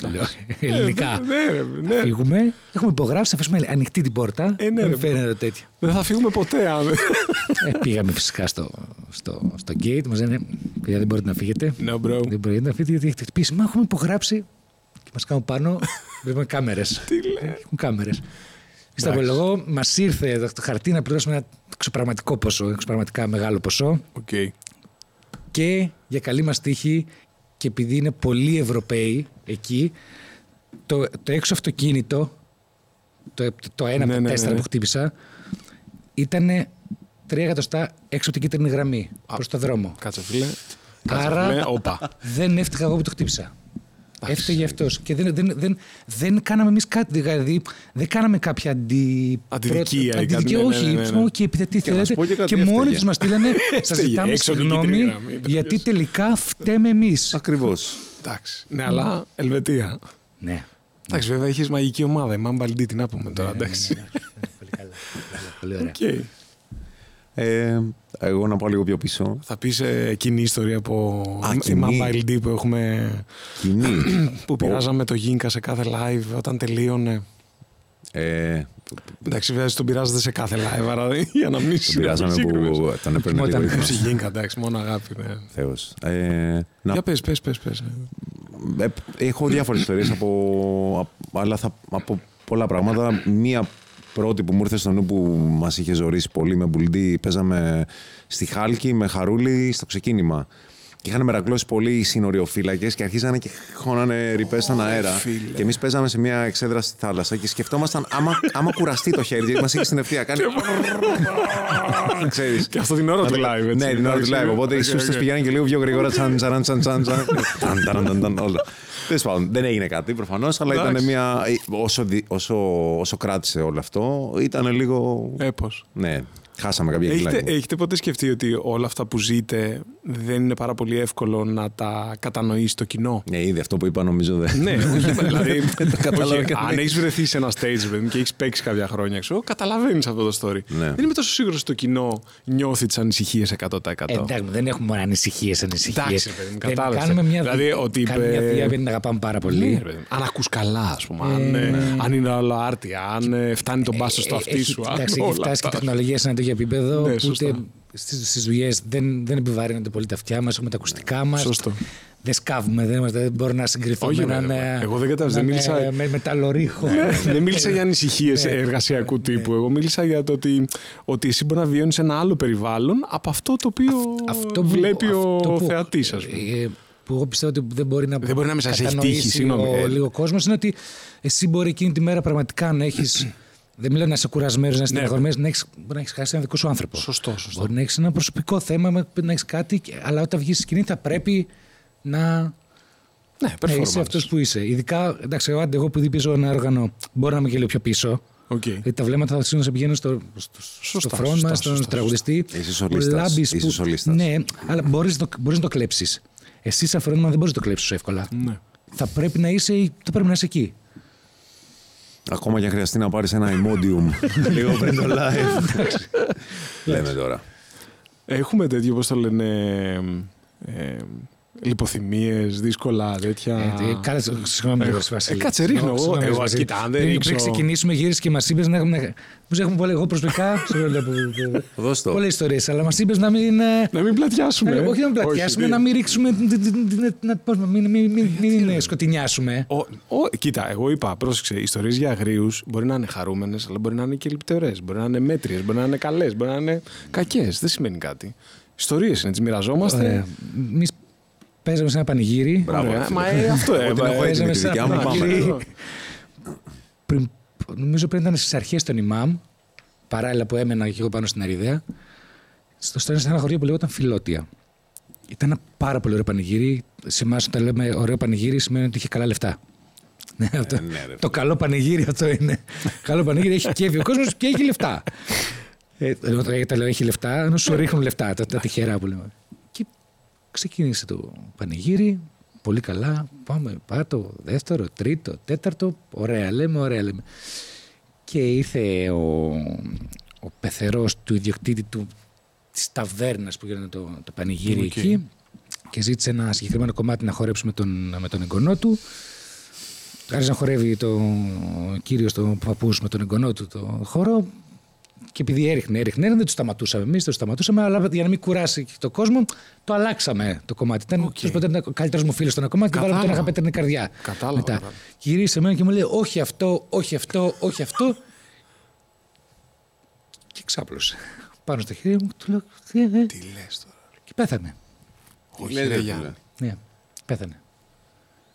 Το λέω ελληνικά. Ναι, ρε, ναι. Φύγουμε, έχουμε υπογράψει, θα αφήσουμε ανοιχτή την πόρτα. Ε, ναι, Δεν ρε. φαίνεται τέτοιο. Δεν θα φύγουμε ποτέ. Αν... δεν- Ε, πήγαμε φυσικά στο, στο, στο gate, μας λένε Παιδιά, δεν μπορείτε να φύγετε. No, bro. Δεν μπορείτε να φύγετε γιατί έχετε χτυπήσει. Μα έχουμε υπογράψει και μας κάνουν πάνω. Βλέπουμε κάμερες. Τι λέει. Έχουν κάμερες. Στα απολογώ, μας ήρθε το χαρτί να πληρώσουμε ένα εξωπραγματικό ποσό, εξωπραγματικά μεγάλο ποσό. Οκ. Και για καλή μας τύχη, και επειδή είναι πολλοί Ευρωπαίοι εκεί, το, το έξω αυτοκίνητο, το, το ένα Ναι, από τα ναι, τέσσερα ναι. που χτύπησα, ήταν τρία εκατοστά έξω από την κίτρινη γραμμή προς το δρόμο. Κάτσε, φίλε. Κάτσε, Άρα φίλε. Όπα. δεν έφταιγα εγώ που το χτύπησα. Έφταιγε αυτός. Και δεν, δεν, δεν, δεν κάναμε εμείς κάτι. Δηλαδή, δεν κάναμε κάποια αντι... Αντιδικία ή πρώτα- κάτι, αντιδικία, ναι, ναι, όχι. ναι, ναι, ναι. όχι, επιθετήθητε. Και να σου πω και κάτι, και μόνοι έφταιγε. τους μας στείλανε. Σας Έφταιγε, ζητάμε έξω από την κίτρινη συγγνώμη, γραμμή, γιατί τελικά φταίμε εμείς. Ακριβώς. Εντάξει. Ναι, αλλά Ελβετία. Ναι. Εντάξει, βέβαια έχεις μαγική ομάδα. Η Μάμπαλντή, τι να πούμε τώρα. Εντάξει. Πολύ καλά. Πολύ ωραία. Οκ. Ε, εγώ να πάω λίγο πιο πίσω. Θα πεις ε, κοινή ιστορία από Α, η κοινή. Mamba LD που έχουμε. Κοινή. που πειράζαμε το Γίνκα σε κάθε live όταν τελείωνε. ε, Εντάξει, βέβαια τον πειράζετε σε κάθε live, άρα για να μην τον πειράζαμε που τον έπαιρνε Όταν- λίγο Ψη ύπνος. Γίνκα, εντάξει, μόνο αγάπη. Ναι. Θεός. Ε, να Για πες, πες, πες, πες. Ε, έχω διάφορες ιστορίες από, απ- αλλά θα, από πολλά πράγματα. Μία πρώτη που μου ήρθε στο νου που μας είχε ζωρίσει πολύ με μπουλντί. Παίζαμε στη Χάλκη με χαρούλι στο ξεκίνημα. Και είχαν μερακλώσει πολύ οι συνοριοφύλακε και αρχίζανε και χώνανε ρηπές στον αέρα. Και εμείς παίζαμε σε μια εξέδρα στη θάλασσα και σκεφτόμασταν άμα, άμα κουραστεί το χέρι, γιατί μας είχε στην ευθεία κάνει. Ξέρεις. Και αυτό την ώρα του live, έτσι. Ναι, την ώρα του live. Οπότε οι σούστες πηγαίνουν και λίγο πιο γρήγορα. Τσαν, τσαν, τσαν, τσαν, τσαν. Ταν, ταν, ταν, ταν, όλα. Τέλος πάντων, δεν έγινε κάτι προφανώς, αλλά ήταν Εντάξει. μια. Όσο, δι- όσο, όσο κράτησε όλο αυτό, ήταν λίγο. Έπως. Ναι, χάσαμε κάποια Έχετε, κιλάκια. έχετε ποτέ σκεφτεί ότι όλα αυτά που ζείτε δεν είναι πάρα πολύ εύκολο να τα κατανοήσει το κοινό; Ναι, ήδη αυτό που είπα νομίζω δεν. ναι, όχι, δηλαδή. κατάλαβα όχι, και αν δεν. έχεις βρεθεί σε ένα stage παιδί μου, και έχεις παίξει κάποια χρόνια έξω, καταλαβαίνεις αυτό το story. Ναι. Δεν είμαι τόσο σίγουρος ότι το κοινό νιώθει τις ανησυχίες 100%. Ε, εντάξει, δεν έχουμε μόνο ανησυχίες, ανησυχίες. Εντάξει, ρε παιδί μου, κατάλαβες. Κάνουμε μια, Δηλαδή, ότι κάνουμε είπε- μια δουλειά που την αγαπάμε πάρα πολύ. Ναι, ρε παιδί μου. αν ακούς καλά, ας πούμε. αν, ε, αν είναι όλο άρτια, αν ε, φτάνει τον πάσο στο Ε, αυτί έχει- σου. αν Εντάξει, έχει όλα φτάσει και η αυτά. τεχνολογία σε ένα τέτοιο επίπεδο Ναι, που σωστά. ούτε στις δουλειές δεν, δεν επιβαρύνονται πολύ τα αυτιά μας, έχουμε τα ακουστικά μας. Σωστό. Δεν σκάβουμε, δεν, είμαστε, δεν μπορώ να συγκριθώ Όχι, με βέβαια. έναν. ε, Εγώ δεν κατάλαβα, δεν έναν, μίλησα- ε, Με μεταλλορίχο. Δεν μίλησα για ανησυχίες εργασιακού τύπου. Εγώ μίλησα για το ότι, ότι εσύ μπορεί να βιώνεις ένα άλλο περιβάλλον από αυτό το οποίο Αυτό που- βλέπει αυτό ο που- θεατής, ας πούμε. ε, Που εγώ πιστεύω ότι δεν μπορεί να, Δεν μπορεί να μας έχει κατανοήσει τύχει, συγγνώμη, Ο ε. λίγο κόσμος είναι ότι εσύ μπορεί εκείνη τη μέρα πραγματικά να έχεις. Δεν μιλάω να είσαι κουρασμένος, να είσαι Ναι. στεναχωρημένος, να έχεις, μπορεί να έχεις χάσει ένα δικό σου άνθρωπο. Σωστό, σωστό. Μπορεί να έχεις ένα προσωπικό θέμα, με- να έχεις κάτι, και- αλλά όταν βγεις στη σκηνή θα πρέπει να Ναι, να είσαι performance. αυτός που είσαι. Ειδικά, εντάξει, εγώ, άντε, εγώ που πίσω ένα όργανο, μπορώ να είμαι και λίγο πιο πίσω. Οκ. Γιατί τα βλέμματα θα συνήθως πηγαίνουν στο, στο, Σωστά, στο front σωστά, μας, στον σωστά, τραγουδιστή. Είσαι σολίστας, Ο Λάμπης είσαι που- σολίστας. Ναι, αλλά μπορείς να, το- μπορείς να το κλέψεις. Εσύ, σαν frontman, δεν μπορείς να το κλέψεις εύκολα. Ναι. Θα πρέπει να είσαι, θα πρέπει να είσαι εκεί. Ακόμα και αν χρειαστεί να πάρεις ένα Imodium λίγο πριν το live. Λέμε τώρα. Έχουμε τέτοιο, πώς το λένε. Ε, Λιποθυμίες, δύσκολα τέτοια. Ε, ε, Κάτσε, συγγνώμη, Έχω- Βασίλη. ε, κάτσε, ρίχνω εγώ. Συγγνώμη, Εγώ, Βασίλη. κοίτα, αν δεν πριν, ρίξω- πριν ξεκινήσουμε, γύρισε και μας είπες να έχουμε. Μου έχουμε πολύ εγώ προσωπικά; Δώσ' το. Πολλές ιστορίες, αλλά μας είπες να μην. ε, Να μην πλατιάσουμε. Ε, ε. όχι να μην πλατιάσουμε, Όχι, να μην ρίξουμε. την- την- την- την- να- πώς, Μην μην- μην- μην σκοτεινιάσουμε. Ο, ο, κοίτα, εγώ είπα, πρόσεξε, οι ιστορίες για αγρίους μπορεί να είναι χαρούμενες, αλλά μπορεί να είναι και λυπτερέ. Μπορεί να είναι μέτριες, μπορεί να είναι καλές, μπορεί να είναι κακές. Δεν σημαίνει κάτι. Ιστορίες είναι, τις μοιραζόμαστε. Ωραία. Εμεί παίζαμε σε ένα πανηγύρι. Μπράβο, Ωραία, ρε φίλε. Μα ε, αυτό Εγώ την ε, έχω ε, έτοιμη παίζαμε τη σε δικιά ένα μου, πάμε. πανηγύρι. Πριν, νομίζω πρέπει να ήταν στις αρχές των ημάμ, παράλληλα που έμενα και εγώ πάνω στην Αριδαία, στο στέλνο σε ένα χωριό που λεγόταν Φιλότια. Ήταν ένα πάρα πολύ ωραίο πανηγύρι. Σε εμάς, όταν λέμε ωραίο πανηγύρι, σημαίνει ότι είχε καλά λεφτά. Ναι, αυτό- ναι, ρε. το καλό πανηγύρι αυτό είναι. καλό πανηγύρι έχει κέφι ο κόσμος και έχει λεφτά. Ε, εγώ τα- τα λέω έχει λεφτά, ενώ σου ρίχνουν λεφτά, τα, τα τυχερά που λέμε. Και ξεκίνησε το πανηγύρι, πολύ καλά. Πάμε πάτο, δεύτερο, τρίτο, τέταρτο. Ωραία λέμε, ωραία λέμε. Και ήρθε ο, ο πεθερός του ιδιοκτήτη του, της ταβέρνας που γίνεται το, το πανηγύρι Οκ. εκεί και ζήτησε ένα συγκεκριμένο κομμάτι να χορέψει με τον, με τον εγγονό του. Άρχισε να χορεύει το κύριος το παππούς με τον εγγονό του το χορό και επειδή έριχνε, έριχνε, έριχνε, δεν το σταματούσαμε εμείς, το σταματούσαμε, αλλά για να μην κουράσει και τον κόσμο, το αλλάξαμε το κομμάτι. Ήταν okay. ήταν ο καλύτερος μου φίλος στο ένα κομμάτι και βάλαμε τον Κατάλαβα. αγαπητή καρδιά. Κατάλαβα, Μετά. κατάλαβα. Γύρισε εμένα και μου λέει: Όχι αυτό, όχι αυτό, όχι αυτό. και ξάπλωσε. Πάνω στα χέρια μου, του λέω: «Τι, ε, ε». Τι λες τώρα. Και πέθανε. Όχι, λες, ρε ρε, Γιάννη. φίλε. Ναι, πέθανε.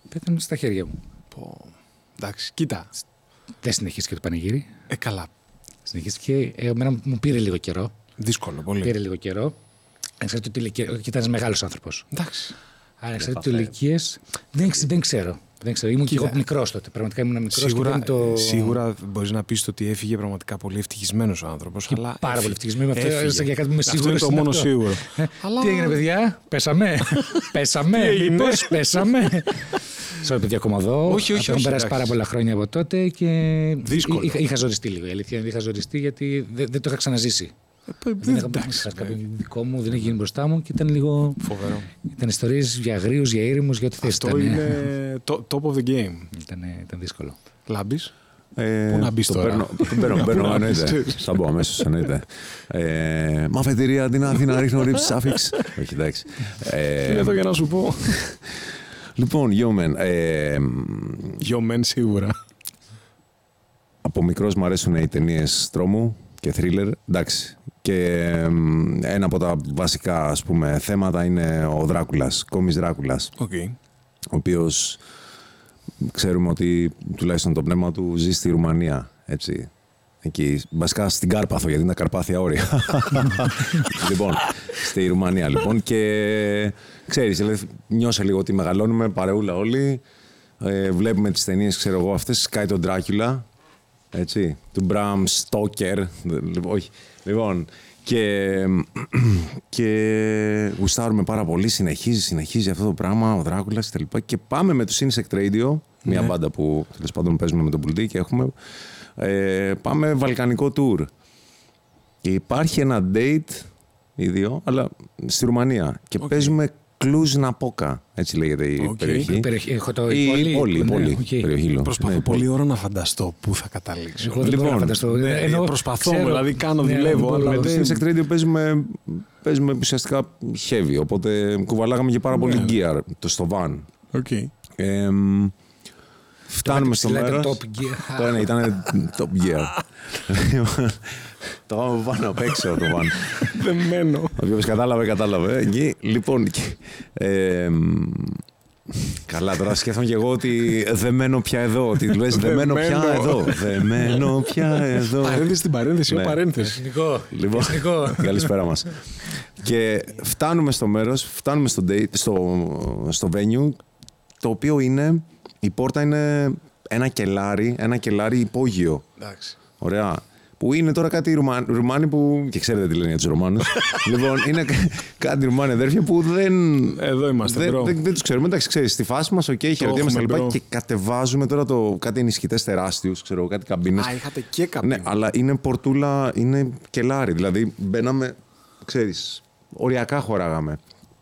Πέθανε στα χέρια μου. Πω. Εντάξει, κοίτα. Δεν συνεχίστηκε το πανηγύρι. Ε, καλά. Συνεχίστηκε. Ε, εμένα μου πήρε λίγο καιρό. Δύσκολο πολύ. Πήρε λίγο καιρό. Ξέρετε ότι ηλικία- και ήταν ένα μεγάλος άνθρωπος. Εντάξει. Άρα, ξέρετε ηλικίε. Δεν, ξε- δεν ξέρω. Δεν ξέρω. Ήμουν και Κοίτα. εγώ μικρός τότε. Πραγματικά ήμουν μικρός και Σίγουρα, δεν το. σίγουρα μπορείς να πεις ότι έφυγε πραγματικά πολύ ευτυχισμένος ο άνθρωπος. Αλλά Πάρα πολύ έφυγε. ευτυχισμένος. Αυτό Έφυγε. σαν για κάτι που είμαι Αυτό σίγουρος. είναι το μόνο σίγουρο. Αλλά... Τι έγινε, παιδιά, πέσαμε. πέσαμε. Τι έγινε; Μήπως πέσαμε; Sorry, παιδιά, ακόμα εδώ. Όχι, όχι, Έχουν όχι, περάσει εντάξει. πάρα πολλά χρόνια από τότε και. Δύσκολο. Είχα, είχα ζοριστεί λίγο. Η αλήθεια είναι ότι είχα ζοριστεί γιατί δεν, δεν το είχα ξαναζήσει. Ε, Δεν είχα εντάξει, είχα κάποιο δικό μου, δεν έχει γίνει μπροστά μου και ήταν λίγο. Φοβερό. Ήταν ιστορίε για αγρίους, για ήρεμου, για ό,τι θες. Αυτό Ήταν, είναι το- top of the game. ήταν, ήταν δύσκολο. Λάμπη. Ε, Πού να μπεις το τώρα; Παίρνω, το παίρνω, Πού παίρνω να εννοείται. μπεις; Θα μπω αμέσως, εννοείται. Ε, Μα αφετηρία αντί να Αθήνα ρίχνω ρίψει άφηξ. Όχι, εντάξει. Ε, Είναι εδώ για να σου πω; λοιπόν, Yo Man, ε, Yo men σίγουρα. από από μικρός μου αρέσουν οι ταινίες τρόμου και thriller. Εντάξει. Και εμ, ένα από τα βασικά ας πούμε, θέματα είναι ο Δράκουλας, κόμις Δράκουλας, Οκ. ο οποίος ξέρουμε ότι τουλάχιστον το πνεύμα του ζει στη Ρουμανία. Έτσι. Εκεί, βασικά στην Κάρπαθο, γιατί είναι τα Καρπάθια όρια. λοιπόν, στη Ρουμανία λοιπόν. Και ξέρεις, δηλαδή, νιώσε λίγο ότι μεγαλώνουμε, παρεούλα όλοι. Ε, βλέπουμε τις ταινίες, ξέρω εγώ, αυτές, σκάει τον Ντράκουλα, έτσι, του Μπραμ Στόκερ. Λοιπόν, όχι. Λοιπόν, και, και γουστάρουμε πάρα πολύ, συνεχίζει, συνεχίζει αυτό το πράγμα, ο Δράκουλας και τα λοιπά. Και πάμε με το Insect Radio, μια μπάντα που τέλος πάντων παίζουμε με τον Πουλτή και έχουμε. Ε, πάμε βαλκανικό tour. Και υπάρχει ένα date, οι δύο, αλλά στη Ρουμανία. Και παίζουμε Κλουζ Ναπόκα, έτσι λέγεται η Οκ. περιοχή. Η περιοχή- έχω το- Η η πόλη. πόλη, η Ναι, πόλη, οκ. περιοχή Λο. Προσπαθώ Ναι, πολύ ώρα να φανταστώ πού θα καταλήξω. Εγώ δεν μπορώ να Λοιπόν, φανταστώ. ναι, Ενώ προσπαθώ, ξέρω- δηλαδή, κάνω, Ναι, δουλεύω, δεν μπορώ αλλά να- Με το Insect Radio παίζουμε, παίζουμε ουσιαστικά heavy, οπότε κουβαλάγαμε και πάρα πολύ Ναι. gear το στο van. OK. Ε, φτάνουμε στο ψηλά ήταν μέρος. top gear. Το ένα ήταν top gear. το πάμε πάνω απ' έξω το van. Δεμένο. Όποιος κατάλαβε, κατάλαβε. Εκεί, λοιπόν, και, ε, καλά, τώρα σκέφτομαι και εγώ ότι δεμένο πια εδώ. Ότι λες δεμένο πια Δεμένο. εδώ. Δεμένο πια εδώ. Παρένθεση στην παρένθεση, Ναι. ο παρένθεση. Εθνικό. Λοιπόν, Εθνικό. καλησπέρα μας. και φτάνουμε στο μέρος, φτάνουμε στο, date, στο, στο venue, το οποίο είναι, η πόρτα είναι ένα κελάρι, ένα κελάρι υπόγειο. Εντάξει. Ωραία. Που είναι τώρα κάτι Ρουμά... Ρουμάνοι που. και ξέρετε τι λένε για τους Ρωμάνου. λοιπόν, είναι κα- κάτι Ρουμάνοι αδέρφια που δεν. Εδώ είμαστε, δεν, bro. δεν, δεν τους ξέρουμε. Εντάξει, ξέρεις, στη φάση μας, οκ, χαιρετιέμαστε τα έχουμε, λοιπά. bro. Και κατεβάζουμε τώρα το, κάτι ενισχυτές τεράστιους, ξέρω εγώ, κάτι καμπίνες. Α, είχατε και καμπίνες. Ναι, αλλά είναι πορτούλα, είναι κελάρι. Δηλαδή, μπαίναμε, ξέρεις, οριακά χωράγαμε.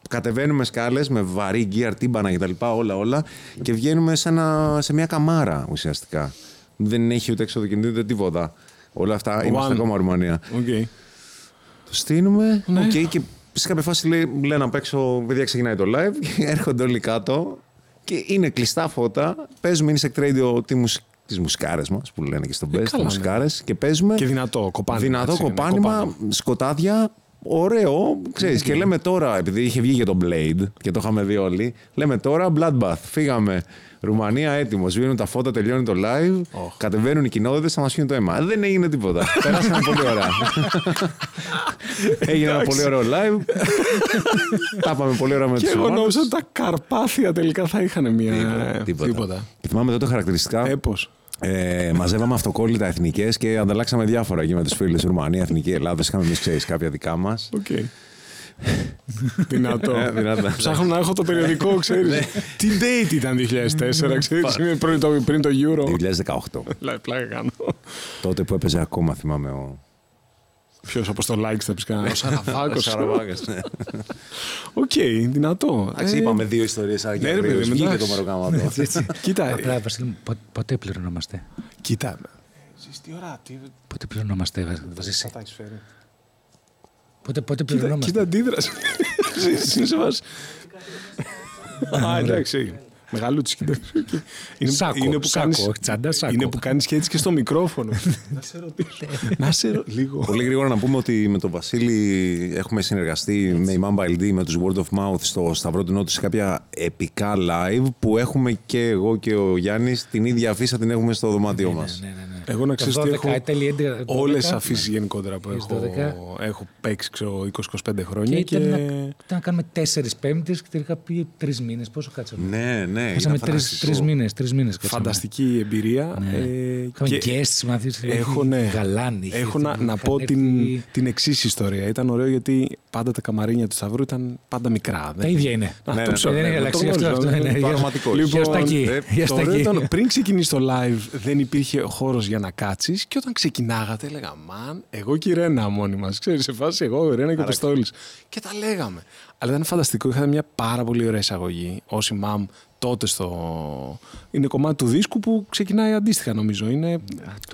Κατεβαίνουμε σκάλες με βαρύ gear, τύμπανα κτλ. Όλα, όλα. Και βγαίνουμε σε, ένα, σε μια καμάρα ουσιαστικά. Δεν έχει ούτε έξοδο κινητή, ούτε τίποτα. Όλα αυτά είμαστε One. ακόμα Ρουμανία. Οκ. Το στείλουμε. Ναι. οκ, και σε κάποια φάση λέει, λένε απ' έξω, παιδιά ξεκινάει το live. Και έρχονται όλοι κάτω. Και είναι κλειστά φώτα. Παίζουμε Insect Radio τι μουσ... τις μουσκάρες μας που λένε και στον Best, καλά, τις ναι. μουσκάρες και παίζουμε Και δυνατό κοπάνημα. δυνατό έτσι, ναι, κοπάνημα, κοπάνημα. σκοτάδια, ωραίο, ξέρεις, και λέμε τώρα, επειδή είχε βγει και το Blade και το είχαμε δει όλοι, λέμε τώρα Bloodbath, φύγαμε, Ρουμανία έτοιμος. Σβήνουν τα φώτα, τελειώνει το live. Κατεβαίνουν οι κυνόδοντες, θα μας πιούν το αίμα. Δεν έγινε τίποτα. Περάσαμε πολύ ωραία. Έγινε ένα πολύ ωραίο live. Τα είπαμε πολύ ωραία με Και τους εγώ νόμιζα ότι τα Καρπάθια τελικά θα είχαν μια. Τίποτα. Και θυμάμαι τότε χαρακτηριστικά. Έπος. Ε, μαζεύαμε αυτοκόλλητα εθνικές και ανταλλάξαμε διάφορα εκεί με τους φίλους. Ρουμανία, Εθνική Ελλάδα. Είχαμε εμείς, ξέρεις, κάποια δικά μας. Οκ. Δυνατό. Ε, δυνατό. Ψάχνω να έχω το περιοδικό, ξέρεις. Τι date ήταν 2004, ξέρεις, είναι πριν το, πριν το Euro. 2018. Λα- Πλάκα κάνω. τότε που έπαιζε ακόμα, θυμάμαι. Ο... Ποιος όπως το like θα πεις κανένας. Ο Σαραβάκος. Σαραβάκας, ναι. Οκ, δυνατό. Εντάξει, Ε, είπαμε δύο ιστορίες. ναι, ρε παιδί, Βγήκε εντάξει. το μεροκάματο. Κοίτα, Απλά, Βασίλη, μου, πο- ποτέ πληρωνόμαστε; κοίτα. Ζεις τι ώρα, τι Πότε πληρωνόμαστε, Βα- Βασίλη; θα τα έχεις φέρει; Πότε, πότε Κοίτα, πληρωνόμαστε; κοίτα αντίδραση. Ζεις, είναι σε βάση. Α, εντάξει. Μεγαλούτσις, κοίτα. Είναι, Σάκο, είναι που σάκο, κάνεις, όχι τσάντα, σάκο. είναι που κάνεις και έτσι και στο μικρόφωνο. να σε ρωτήσω. να σε ρωτήσω. Λίγο. Πολύ γρήγορα να πούμε ότι με τον Βασίλη έχουμε συνεργαστεί με η Mamba LD, με τους Word of Mouth στο Σταυρό του Νότου σε κάποια επικά live που έχουμε και εγώ και ο Γιάννης την ίδια αφίσα την έχουμε στο δωμάτιό μας. Ναι, ναι, ναι. Εγώ να ξέρεις Το τι 12, έχω τέλη 11, το όλες 12, τις αφήσεις γενικότερα που Έχεις έχω, 12. έχω παίξει ξέρω, 20-25 Και χρόνια και, ήταν, να, ήταν να κάνουμε τέσσερις πέμπτες και τελικά πήγε τρεις μήνες. Πόσο κάτσαμε; Ναι, ναι, Χάσαμε ήταν τρει φανταστικό. μήνες. Τρεις μήνες κάτσαμε. φανταστική εμπειρία. Ναι. ε, Είχαμε guests, μαθείς, έχω, ναι, γαλάνη, είχε έχω να, έρθει, να είχαν πω την, έρθει- την εξής ιστορία. Ήταν ωραίο γιατί πάντα τα καμαρίνια του Σταυρού ήταν πάντα μικρά. Τα ίδια είναι. Να, Ναι, το ναι, ξέρω, δεν έχει ναι, αλλάξει το αυτό, γνωρίζω, αυτό, ναι, ναι, ναι. για- πραγματικός. για Λοιπόν, στα εκεί, ε, για Το στα ωραίο εκεί. ήταν πριν ξεκινήσει το live δεν υπήρχε χώρος για να κάτσεις και όταν ξεκινάγατε έλεγα μαν εγώ και η Ρένα μόνοι μας ξέρεις σε φάση εγώ η Ρένα και ο Πιστόλης και τα λέγαμε αλλά ήταν φανταστικό είχατε μια πάρα πολύ ωραία εισαγωγή όσοι μαμ τότε στο... Είναι κομμάτι του δίσκου που ξεκινάει αντίστοιχα νομίζω. Είναι... Α,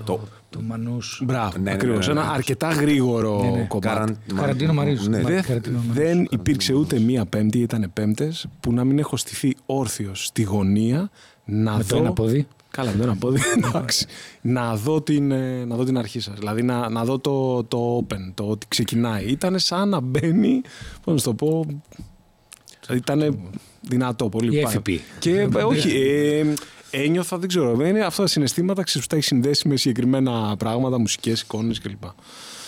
το, το, Μανούς. Μπράβο, Ναι, ναι, ακριβώς. ναι, ναι. Ένα αρκετά γρήγορο Ναι, ναι. κομμάτι. Καραν- Το Καραντίνο μ' αρέσει. Ναι. Μα- Δεν, Καραντίνο μ' αρέσει. δεν υπήρξε ούτε μία πέμπτη, ήταν πέμπτες, που να μην έχω στηθεί όρθιος στη γωνία να Με δω... το ένα πόδι. Καλά, με το ένα πόδι, εντάξει. να, δω την, ε, να δω την αρχή σας. Δηλαδή να, να δω το, το open, το ότι ξεκινάει. Ήταν σαν να μπαίνει, πώς να σου το πω, ήταν δυνατό πολύ. Η πάρα. FP. Και ε, όχι, ε, ένιωθα, δεν ξέρω, είναι αυτά τα συναισθήματα ξέρεις, που τα έχει συνδέσει με συγκεκριμένα πράγματα, μουσικές, εικόνες κλπ.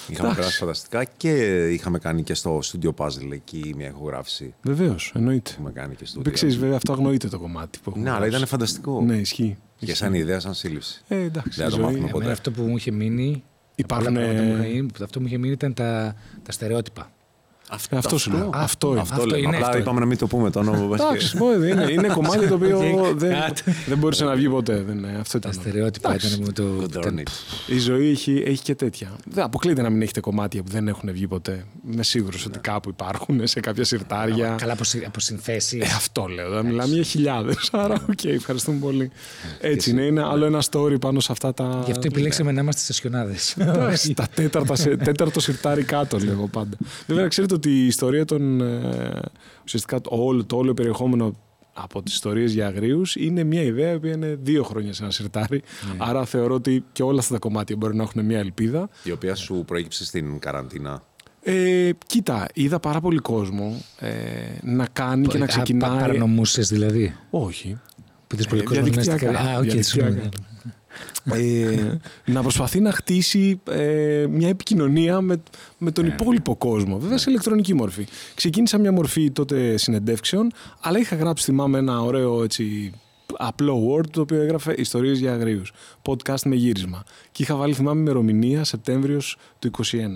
Είχαμε Εντάξει. περάσει φανταστικά και είχαμε κάνει και στο Studio Puzzle εκεί μια ηχογράφηση. Βεβαίως, εννοείται. Έχουμε κάνει και στο Δεν ξέρεις, βέβαια, αυτό αγνοείται το κομμάτι που έχουμε Ναι, αλλά γράψει. ήταν φανταστικό. Ναι, ισχύει. Και σαν ιδέα, σαν σύλληψη. Ε, εντάξει. Δεν η το ζωή- μάθουμε ποτέ. Εμένα αυτό που μου είχε μείνει. Υπάρχουν, από όλα τα πράγματα που ε, μου είχε- Αυτό που μου είχε μείνει ήταν τα, τα στερεότυπα. Ε, αυτός σου λέω. Αυτό είναι. Αυτό, Αυτό λέμε. είναι, Απλά αυτό είπαμε να μην το πούμε το όνομα. βάσει και- Εντάξει, μπορεί, είναι, είναι κομμάτι το οποίο Οκ, δεν, cut. δεν μπορούσε να βγει ποτέ. Δεν, είναι. αυτό Τα ήταν. στερεότυπα Εντάξει. ήταν με το. Good ήταν- darn it. Η ζωή έχει, έχει και τέτοια. Δεν αποκλείεται να μην έχετε κομμάτια που δεν έχουν βγει ποτέ. Είμαι σίγουρος ότι κάπου υπάρχουν σε κάποια συρτάρια. Καλά από, συ- από συνθέσει. Ε, αυτό λέω. Δεν μιλάμε για χιλιάδες. Άρα, οκ, ευχαριστούμε πολύ. Έτσι είναι. Είναι άλλο ένα story πάνω σε αυτά τα. Γι' αυτό επιλέξαμε να είμαστε στασιονάδε. Εντάξει, τα τέταρτα, σε- τέταρτο σιρτάρι κάτω, λέγω πάντα. Βέβαια, ξέρετε ότι η ιστορία των. Ε, ουσιαστικά το όλο, το όλο περιεχόμενο από τις ιστορίες για αγρίους είναι μια ιδέα που είναι δύο χρόνια σε ένα σιρτάρι. Άρα θεωρώ ότι και όλα αυτά τα κομμάτια μπορεί να έχουν μια ελπίδα. Η οποία σου προέκυψε στην καραντίνα. Ε, κοίτα, είδα πάρα πολύ κόσμο ε, να κάνει και να ξεκινάει. Παρανομούσες δηλαδή; Όχι. Που δεις πολύ Ε, κόσμο μέσα στα διαδικτυακά, καρδιά. Α, οκ, διαδικτυακά. Συγγνώμη. ε, να προσπαθεί να χτίσει ε, μια επικοινωνία με, με τον υπόλοιπο κόσμο. Βέβαια σε ηλεκτρονική μορφή. Ξεκίνησα μια μορφή τότε συνεντεύξεων, αλλά είχα γράψει, θυμάμαι, ένα ωραίο έτσι, απλό Word το οποίο έγραφε ιστορίες για αγρίους. Podcast με γύρισμα. Και είχα βάλει, θυμάμαι, ημερομηνία Σεπτέμβριος του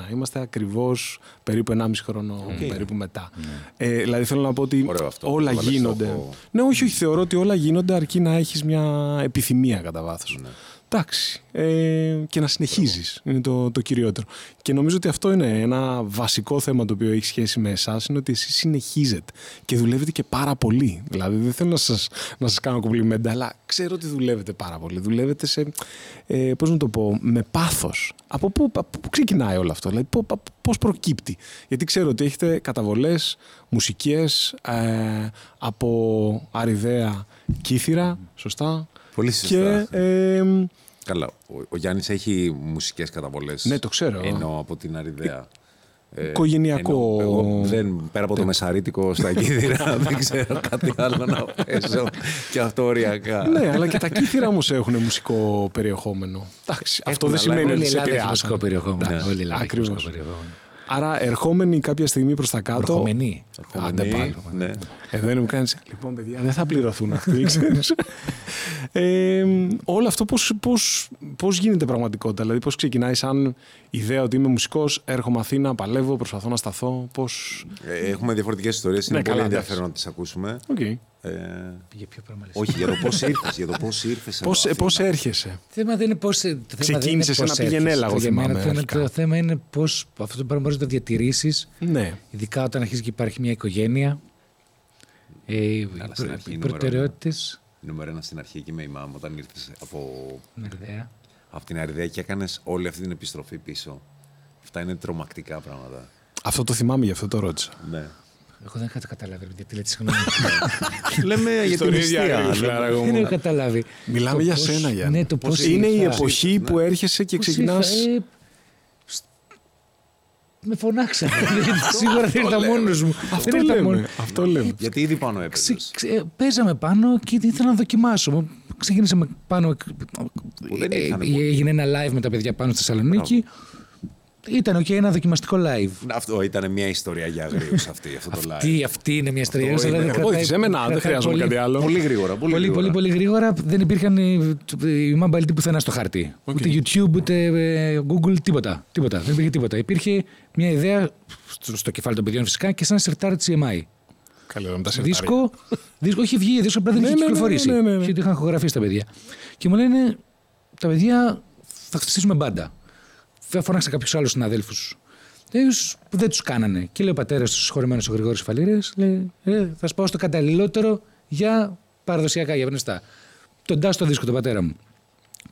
2021. Είμαστε ακριβώς περίπου 1,5 χρόνο περίπου μετά. Ε, δηλαδή θέλω να πω ότι Ωραίο αυτό. όλα Το βάλες γίνονται. στόχο. Ναι, όχι, όχι. Θεωρώ ότι όλα γίνονται αρκεί να έχεις μια επιθυμία κατά βάθος. Ναι. Εντάξει. Ε, και να συνεχίζεις. Είναι το, το κυριότερο. Και νομίζω ότι αυτό είναι ένα βασικό θέμα το οποίο έχει σχέση με εσάς. Είναι ότι εσείς συνεχίζετε και δουλεύετε και πάρα πολύ. Δηλαδή, δεν θέλω να σας να σας κάνω κομπλιμέντα, αλλά ξέρω ότι δουλεύετε πάρα πολύ. Δουλεύετε σε. Ε, Πώς να το πω, με πάθος. Από πού, από πού ξεκινάει όλο αυτό, δηλαδή πώς προκύπτει. Γιατί ξέρω ότι έχετε καταβολές μουσικές ε, από Αριδαία Κύθυρα, σωστά; Πολύ σωστά. Και ε, Καλά. Ο, ο Γιάννης έχει μουσικές καταβολές. Ναι, το ξέρω. Ενώ από την Αριδαία. Ε, Οικογενειακό. ενώ εγώ δεν, πέρα από το μεσαρίτικο στα κύθυρα, δεν ξέρω κάτι άλλο να παίζω. και αυτό οριακά. ναι, αλλά και τα κύθυρα όμως έχουν μουσικό περιεχόμενο. Εντάξει, αυτό δεν αλλά σημαίνει Όλη ότι η σε Ελλάδα έχει μουσικό επηρεάσαν. περιεχόμενο. Όλη η Ελλάδα έχει Ακριβώς. μουσικό περιεχόμενο. Άρα, ερχόμενοι κάποια στιγμή προς τα κάτω. Ερχομενή. Άντε πάλι. Ναι. Εδώ είναι που κάνει. Λοιπόν, παιδιά, δεν θα πληρωθούν αυτοί, ξέρεις. ε, όλο αυτό πώς, πώς, πώς γίνεται πραγματικότητα, δηλαδή πώς ξεκινάει σαν ιδέα ότι είμαι μουσικός, έρχομαι Αθήνα, παλεύω, προσπαθώ να σταθώ, πώς... Ε, Έχουμε διαφορετικές ιστορίες. Είναι Ναι, πολύ καλά, ενδιαφέρον να τις ακούσουμε. Οκ. Ε, Για ποιο πράγμα λες. όχι, για το πώς ήρθες. Για το πώς ήρθες. Πώς, ε, πώς έρχεσαι; Το θέμα δεν είναι πώς. Ξεκίνησε σε ένα πήγαινε έλα, Για μένα θυμάμαι, το, είναι- αρχικά. το θέμα είναι πώς αυτό το πράγμα μπορείς να το διατηρήσεις. Ναι. Ειδικά όταν αρχίζει και υπάρχει μια οικογένεια. Ε, οι Καλά, στην προ- αρχή οι νούμερο προτεραιότητες. Νούμερο ένα στην αρχή εκεί με η μάμα όταν ήρθες από, ιδέα. από την Αριδαία και έκανες όλη αυτή την επιστροφή πίσω. Αυτά είναι τρομακτικά πράγματα. Αυτό το θυμάμαι, γι' αυτό το ρώτησα. Ναι. Εγώ δεν είχα καταλάβει. Γιατί λέτε συγγνώμη. Λέμε για την Ιστορίες για νηστεία. αγρίους, λέμε. φιλαράκο μου. Δεν έχω καταλάβει. Μιλάμε Το για πώς- σένα, Γιάννη. Ναι, το πώς. Είναι η εποχή ναι. που έρχεσαι και ξεκινάς... με φωνάξανε. Γιατί Σίγουρα δεν ήρθα μόνος μου. Αυτό Δεν ήρθα λέμε, μόνος- αυτό λέμε. Γιατί ήδη πάνω έπαιζες. Ξε- ξε- παίζαμε πάνω και ήθελα να δοκιμάσω. Ξεκίνησαμε πάνω. δεν ε, ήρθανε ε, πολύ. Έγινε ένα live με τα παιδιά πάνω στη Θεσσαλονίκη. Ήταν οκ, ένα δοκιμαστικό live. Αυτό ήταν μια ιστορία για αγρίους αυτή, αυτό το live. Αυτή, αυτή είναι μια ιστορία. Αυτό αλλά είναι. δεν Εγώ, κρατάει- Όχι, σε μένα, δεν κρατάει χρειάζομαι πολύ- κάτι άλλο. Πολύ γρήγορα. Πολύ, Πολύ, γρήγορα. πολύ, πολύ γρήγορα δεν υπήρχαν οι, οι μαμπαλίτοι πουθενά στο χαρτί. Ούτε YouTube, ούτε ε, Google, τίποτα. τίποτα. Δεν υπήρχε τίποτα. Υπήρχε μια ιδέα στο, στο κεφάλι των παιδιών φυσικά και σαν συρτάρι της EMI. Καλή ώρα με τα συρτάρια. Δίσκο, δίσκο όχι βγει, δίσκο απλά δεν Ναι, είχε ναι, ναι, κυκλοφορήσει. ναι, ναι, ναι. Και το είχαν ηχογραφήσει τα παιδιά. Και μου λένε, τα παιδιά θα χτιστήσουμε μπάντα. Θα φώναξα κάποιους άλλους συναδέλφους. που δεν τους κάνανε. Και λέει ο πατέρας τους, συγχωρημένος ο Γρηγόρης Φαλήρε, λέει: ε, Θα σα πάω στο καταλληλότερο για παραδοσιακά για γνωστά. Τον τά στο δίσκο τον πατέρα μου.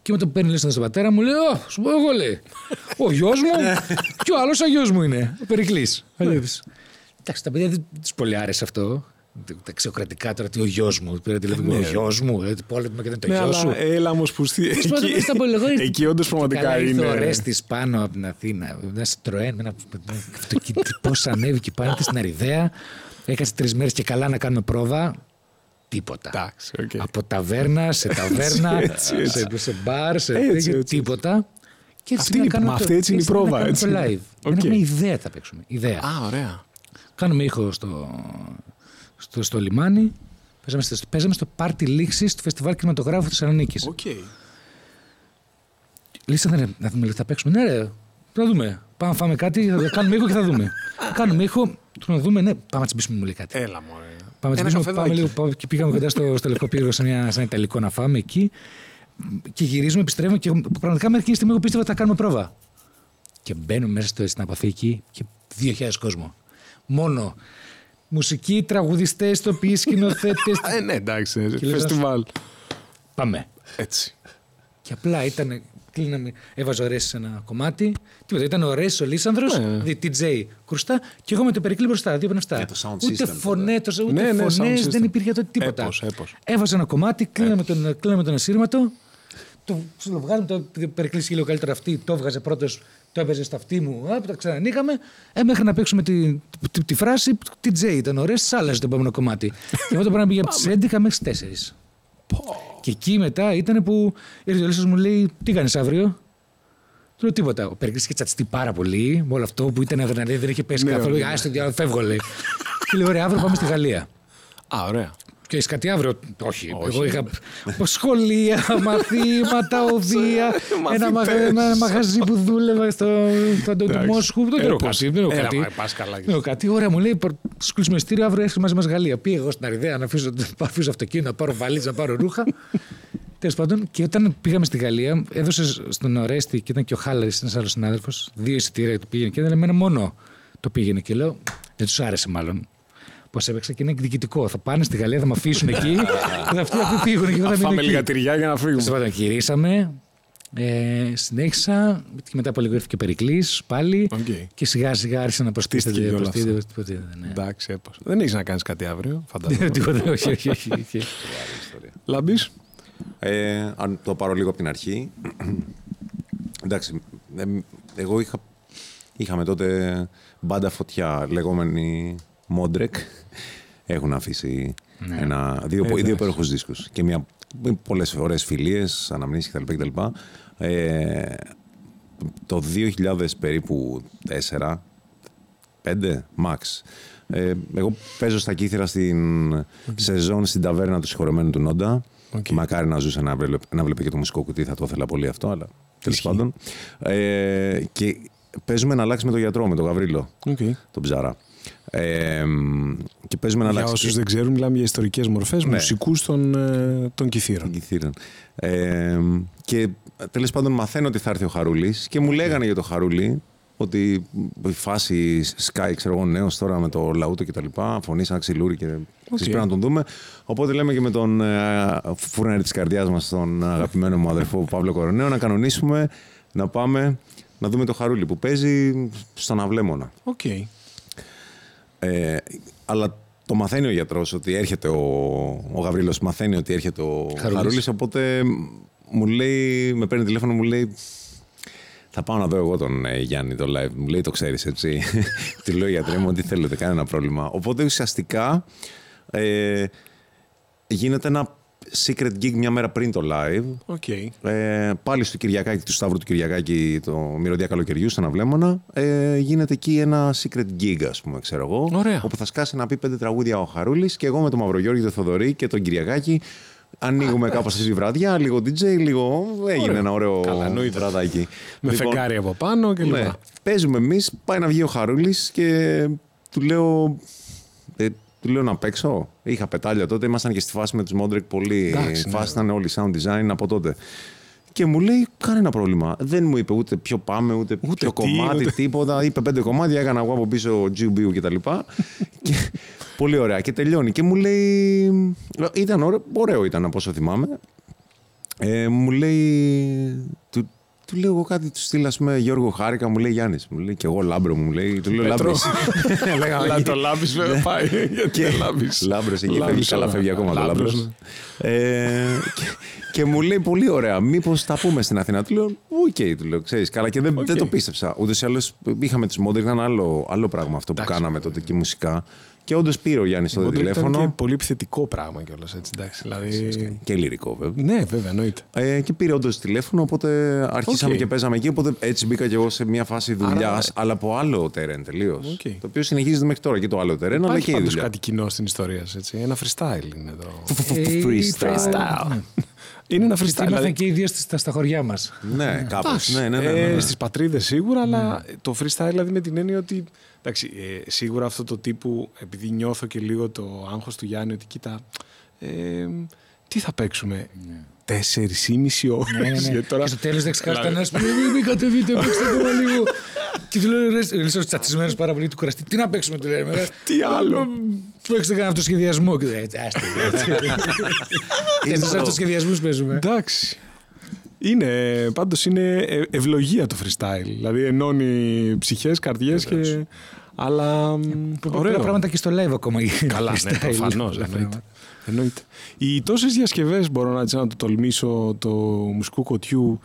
Και με το που παίρνει λίστα στον πατέρα μου, λέει: Ω, σου πω εγώ λέει. Ο γιος μου; Και ο άλλος ο γιος μου είναι. Ο Περικλής. Εντάξει, τα παιδιά δεν τους πολύ άρεσε αυτό. Τα ξεοκρατικά τώρα, τι ο γιος μου. Πήρα τηλέφωνο, ο γιος μου. Ε, πόλεμο και δεν το Ναι, γιο σου. αλλά έλα όμως που στη... Τέλος πάντων, εκεί, στα πολυγόνια- εκεί όντως πραγματικά Καλά, ήρθε ο είναι. Ρέστης πάνω από την Αθήνα. Ένας Citroën με ένα αυτοκίνητο. Πώ ανέβηκε πάνω ήρθε στην Αριδαία. Έκασε τρεις μέρες και καλά να κάνουμε πρόβα. Τίποτα. Εντάξει, οκ. Από ταβέρνα σε ταβέρνα, Έτσι, έτσι. σε, σε μπαρ, σε Έτσι, τέτοιο, έτσι. τίποτα. Και Αυτή να είναι- κάνουμε μα το- αυτή έτσι είναι η να πρόβα, κάνουμε έτσι. το live. Δεν Οκ. έχουμε ιδέα τι θα παίξουμε. Ιδέα. Α, ωραία. Κάνουμε ήχο στο, στο, στο λιμάνι. Παίζαμε στο, παίζαμε στο πάρτι λήξης του Φεστιβάλ Κινηματογράφου Θεσσαλονίκης. Οκ. Λύσανε ρε, να δούμε, λέει, θα παίξουμε. Ναι, ρε, θα δούμε. Πάμε να φάμε κάτι, θα κάνουμε ήχο και θα δούμε. κάνουμε ήχο, του να δούμε, ναι, πάμε να τσιμπήσουμε μου λέει κάτι. Έλα, μωρέ. Πάμε να Ένα τσιμπήσουμε, πάμε καφεδάκι. λίγο, πάμε, και πήγαμε κοντά στο, στο Λευκό Πύργο σε, μια, σε ένα Ιταλικό να φάμε εκεί. Και γυρίζουμε, επιστρέφουμε και πραγματικά μέχρι εκείνη τη στιγμή εγώ πίστευα ότι θα κάνουμε πρόβα. Και μπαίνουμε μέσα στο, στην αποθήκη και 2.000 κόσμο. Μόνο μουσική, τραγουδιστές, τοπιοί, σκηνοθέτες. Ε, ναι, εντάξει. ε, λες, Φεστιβάλ. Πάμε. Έτσι. Και απλά ήταν. Κλείναμε, έβαζε ο Ρέσης σε ένα κομμάτι. Τίποτα, ήταν ο Ρέσης, ο Λίσανδρος, Ναι. δι- DJ κρουστά και εγώ με το Περικλή μπροστά. Δύο πνευστά. Και το sound ούτε system φωνέ, το, ούτε Ναι, ναι, sound φωνές, system. δεν υπήρχε τότε τίποτα. Έπος, έπος. Έβαζε ένα κομμάτι, κλείναμε τον, κλείναμε τον ασύρματο. Το ψιλοβγάζαμε, το Περικλή είχε λίγο καλύτερο αυτή. Το έβγαζε πρώτος, το έβαζε στα αυτή μου. Α, το ξανανοίγαμε. Ε, μέχρι να παίξουμε τη, τη, τη φράση, DJ ήταν ο Ρέσης, άλλαζε το επόμενο κομμάτι. και αυτό το πράγμα πήγε από τι 11 μέχρι τι 4. Και εκεί μετά ήταν που ήρθε ο Λίσος μου λέει τι κάνεις αύριο; Του λέω τίποτα. Ο Περικλής είχε τσατιστεί πάρα πολύ με όλο αυτό που ήταν αδρεναλή, δεν είχε πέσει Ναι, καθόλου. ναι. Α, στο διάλογο, φεύγω λέει. και λέει ωραία, αύριο πάμε στη Γαλλία. Α, ωραία. Και έχεις κάτι αύριο; Όχι. Εγώ είχα σχολεία, μαθήματα, οδεία. ένα, μαγα- Μαθητές. ένα μαγαζί που δούλευα στο, στο του Εντάξει. Μόσχου. Δεν Ε, έχω πώς. κάτι. Δεν έχω Έλα, κάτι. μα, πας καλά. Δεν έχω κάτι. Ωραία, μου λέει: «Προ- Σου κλείσουμε ειστήριο, αύριο έρχεσαι μαζί μας Γαλλία. Πήγα εγώ στην Αριδέα να αφήσω, να αφήσω αυτοκίνητο, να πάρω βαλίτσα, να πάρω ρούχα. Τέλος πάντων, και όταν πήγαμε στη Γαλλία, έδωσες στον Ορέστη και ήταν και ο Χάλαρης, ένας άλλος συνάδελφος, δύο εισιτήρια του πήγαινε και δεν εμένα μόνο το πήγαινε. Και λέω: Δεν τους άρεσε μάλλον. Πώς έπαιξα και είναι εκδικητικό. Θα πάνε στη Γαλλία, θα με αφήσουν εκεί. και θα αυτοί θα φύγουν και εγώ θα Θα μείνω φάμε εκεί. λίγα τυριά για να Τέλο φύγουμε. πάντων, γυρίσαμε. Ε, συνέχισα και μετά απολυγορήθηκε ο Περικλής πάλι. Οκ. Και σιγά σιγά άρχισε να Χτίστηκε προστίθεται. και όλα προστίθεται, προστίθεται, ναι. Εντάξει, έπος. Δεν έχεις να κάνεις κάτι αύριο, φαντάζομαι. Τίποτα, όχι, όχι, όχι, όχι. Λάμπη. Ε, αν το πάρω λίγο από την αρχή. Εντάξει, ε, εγώ είχα, είχαμε τότε μπάντα φωτιά λεγόμενη Μόντρεκ. Έχουν αφήσει ένα, δύο, δύο υπέροχους δίσκους και μια, πολλές ωραίες φιλίες, αναμνήσεις κτλ. κτλ. Ε, το 2000 περίπου 4, 5, max. Ε, εγώ παίζω στα κύθρα στην σεζόν στην ταβέρνα του συγχωρεμένου του Νόντα. Οκ. Μακάρι να ζούσε να βλέπει, να βλέπει και το μουσικό κουτί, θα το ήθελα πολύ αυτό, αλλά τέλος πάντων. Ε, και παίζουμε εναλλάξ με τον γιατρό, με τον Γαβρίλο, Okay. τον Ψάρα. Ε, και παίζουμε εναλλάξ. Για. όσους δεν ξέρουν, μιλάμε για ιστορικές μορφές Ναι. μουσικούς των, ε, των Κυθήρων. Κυθήρων. Ε, και τέλος πάντων μαθαίνω ότι θα έρθει ο Χαρούλης και μου λέγανε για το Χαρούλη ότι η φάση σκάει, ξέρω εγώ, νέος τώρα με το λαούτο και τα λοιπά, φωνή σαν Ξυλούρη και OK. πρέπει να τον δούμε. Οπότε λέμε και με τον ε, φούρναρη της καρδιάς μας, τον αγαπημένο μου αδερφό Παύλο Κορονέο, να κανονίσουμε να πάμε να δούμε το Χαρούλη που παίζει στον Αυλέμονα. Οκ. Ε, αλλά το μαθαίνει ο γιατρός ότι έρχεται ο, ο Γαβρίλος, μαθαίνει ότι έρχεται ο Χαρούλης. Χαρούλης. Οπότε μου λέει, με παίρνει τηλέφωνο, μου λέει. Θα πάω να δω εγώ τον ε, Γιάννη το live. Μου λέει το ξέρεις έτσι. Του λέω γιατρέ μου ό,τι θέλετε, κανένα πρόβλημα. Οπότε ουσιαστικά ε, γίνεται ένα secret gig μια μέρα πριν το live. OK. Ε, πάλι στο Κυριακάκι, του Σταύρου του Κυριακάκη, το Μυρωδία Καλοκαιριού, στον Αυλέμονα, ε, γίνεται εκεί ένα secret gig, ας πούμε, ξέρω εγώ. Ωραία. Όπου θα σκάσει να πει πέντε τραγούδια ο Χαρούλης και εγώ με τον Μαυρογιώργη, τον Θοδωρή και τον Κυριακάκη. Ανοίγουμε κάπως αυτή τη βραδιά, λίγο DJ, λίγο. Έγινε Ωραίο. ένα ωραίο Καλά, εννοείται. βραδάκι. Με Λοιπόν, φεγγάρι από πάνω και ναι, λοιπά. παίζουμε εμείς, πάει να βγει ο Χαρούλης και του λέω. Ε, του λέω να παίξω. Είχα πετάλια τότε, ήμασταν και στη φάση με τους Modrec πολύ. Εντάξει, Η ναι. φάση ήταν όλοι sound design από τότε. Και μου λέει κανένα πρόβλημα. Δεν μου είπε ούτε ποιο πάμε, ούτε, Ούτε ποιο τι, κομμάτι, ούτε- τίποτα. Είπε πέντε κομμάτια, έκανα εγώ από πίσω GBU και τα λοιπά. και, πολύ ωραία. Και τελειώνει. Και μου λέει. Ήταν ωραίο, ωραίο ήταν από όσο θυμάμαι. Ε, μου λέει. Του, του λέω εγώ κάτι, του 'στειλα, ας πούμε, Γιώργο χάρηκα, μου λέει Γιάννης. Μου λέει και εγώ Λάμπρο, μου λέει. Του λέω Πέτρο. Λάμπρος. Αλλά το Λάμπη βέβαια πάει. Γιατί δεν λάμπεις. Λάμπρος εκεί Λάμπρος, φεύγει, καλά ωραία. φεύγει ακόμα το Λάμπρος, Λάμπρος. Ε, και, και μου λέει πολύ ωραία, μήπως τα πούμε στην Αθήνα. Του λέω, οκ, του λέω, ξέρεις καλά. Και δεν, Οκ. δεν το πίστεψα. Ούτως ή άλλως είχαμε τη Modrec, ήταν άλλο, άλλο πράγμα αυτό που Εντάξει. κάναμε τότε και μουσικά. Και όντως πήρε ο Γιάννης το Οπότε Ήταν και τηλέφωνο. πολύ επιθετικό πράγμα κιόλας έτσι. Εντάξει, δηλαδή... Και λυρικό βέβαια. Ναι, βέβαια, εννοείται. Ε, και πήρε όντως τηλέφωνο, οπότε αρχίσαμε Οκ. και παίζαμε εκεί. Οπότε έτσι μπήκα και εγώ σε μια φάση δουλειάς, Άρα- αλλά από άλλο τερέν τελείως. Οκ. Το οποίο συνεχίζεται μέχρι τώρα και το άλλο τερέν, αλλά Υπάρχει και η πάντως δουλειά. κάτι κοινό στην ιστορία σας, έτσι. Ένα freestyle είναι εδώ. Ε, Freestyle. Freestyle. Είναι ένα Τι freestyle. ήμασταν Δηλαδή, και οι δύο στα, στα χωριά μας. Ναι, κάπως. εντάξει, Ναι, ναι, ναι, ναι, ε, ναι. Στις πατρίδες σίγουρα, αλλά το freestyle δηλαδή με την έννοια ότι εντάξει, ε, σίγουρα αυτό το τύπου, επειδή νιώθω και λίγο το άγχος του Γιάννη, ότι κοίτα, ε, τι θα παίξουμε, τέσσερις ή μισή ώρες. Ναι, ναι, ναι. γιατί τώρα- Και στο τέλος δεν ξεχάσει Δηλαδή- κανένας που λέει: Μην κατεβείτε, παίξτε ακόμα λίγο. Και του λέω: Ρε, ο τσατσισμένο πάρα πολύ του κουραστεί. Τι να παίξουμε, του λέει. «Ρε, Τι άλλο. Παίξτε κανένα αυτοσχεδιασμό. Και λέει, «Έτσι, άστε, έτσι». Τέσσερις αυτοσχεδιασμούς παίζουμε. Εντάξει. Είναι, πάντως είναι ε- ευλογία το freestyle. Δηλαδή ενώνει ψυχές, καρδιές και... Αλλά μ, Πολλά ωραίο. πράγματα και στο live ακόμα. Καλά, ναι, freestyle. προφανώς, Πολλά εννοείται. πράγματα. εννοείται. Οι τόσες διασκευές μπορώ να, έτσι, να το τολμήσω το μουσικού κοτιού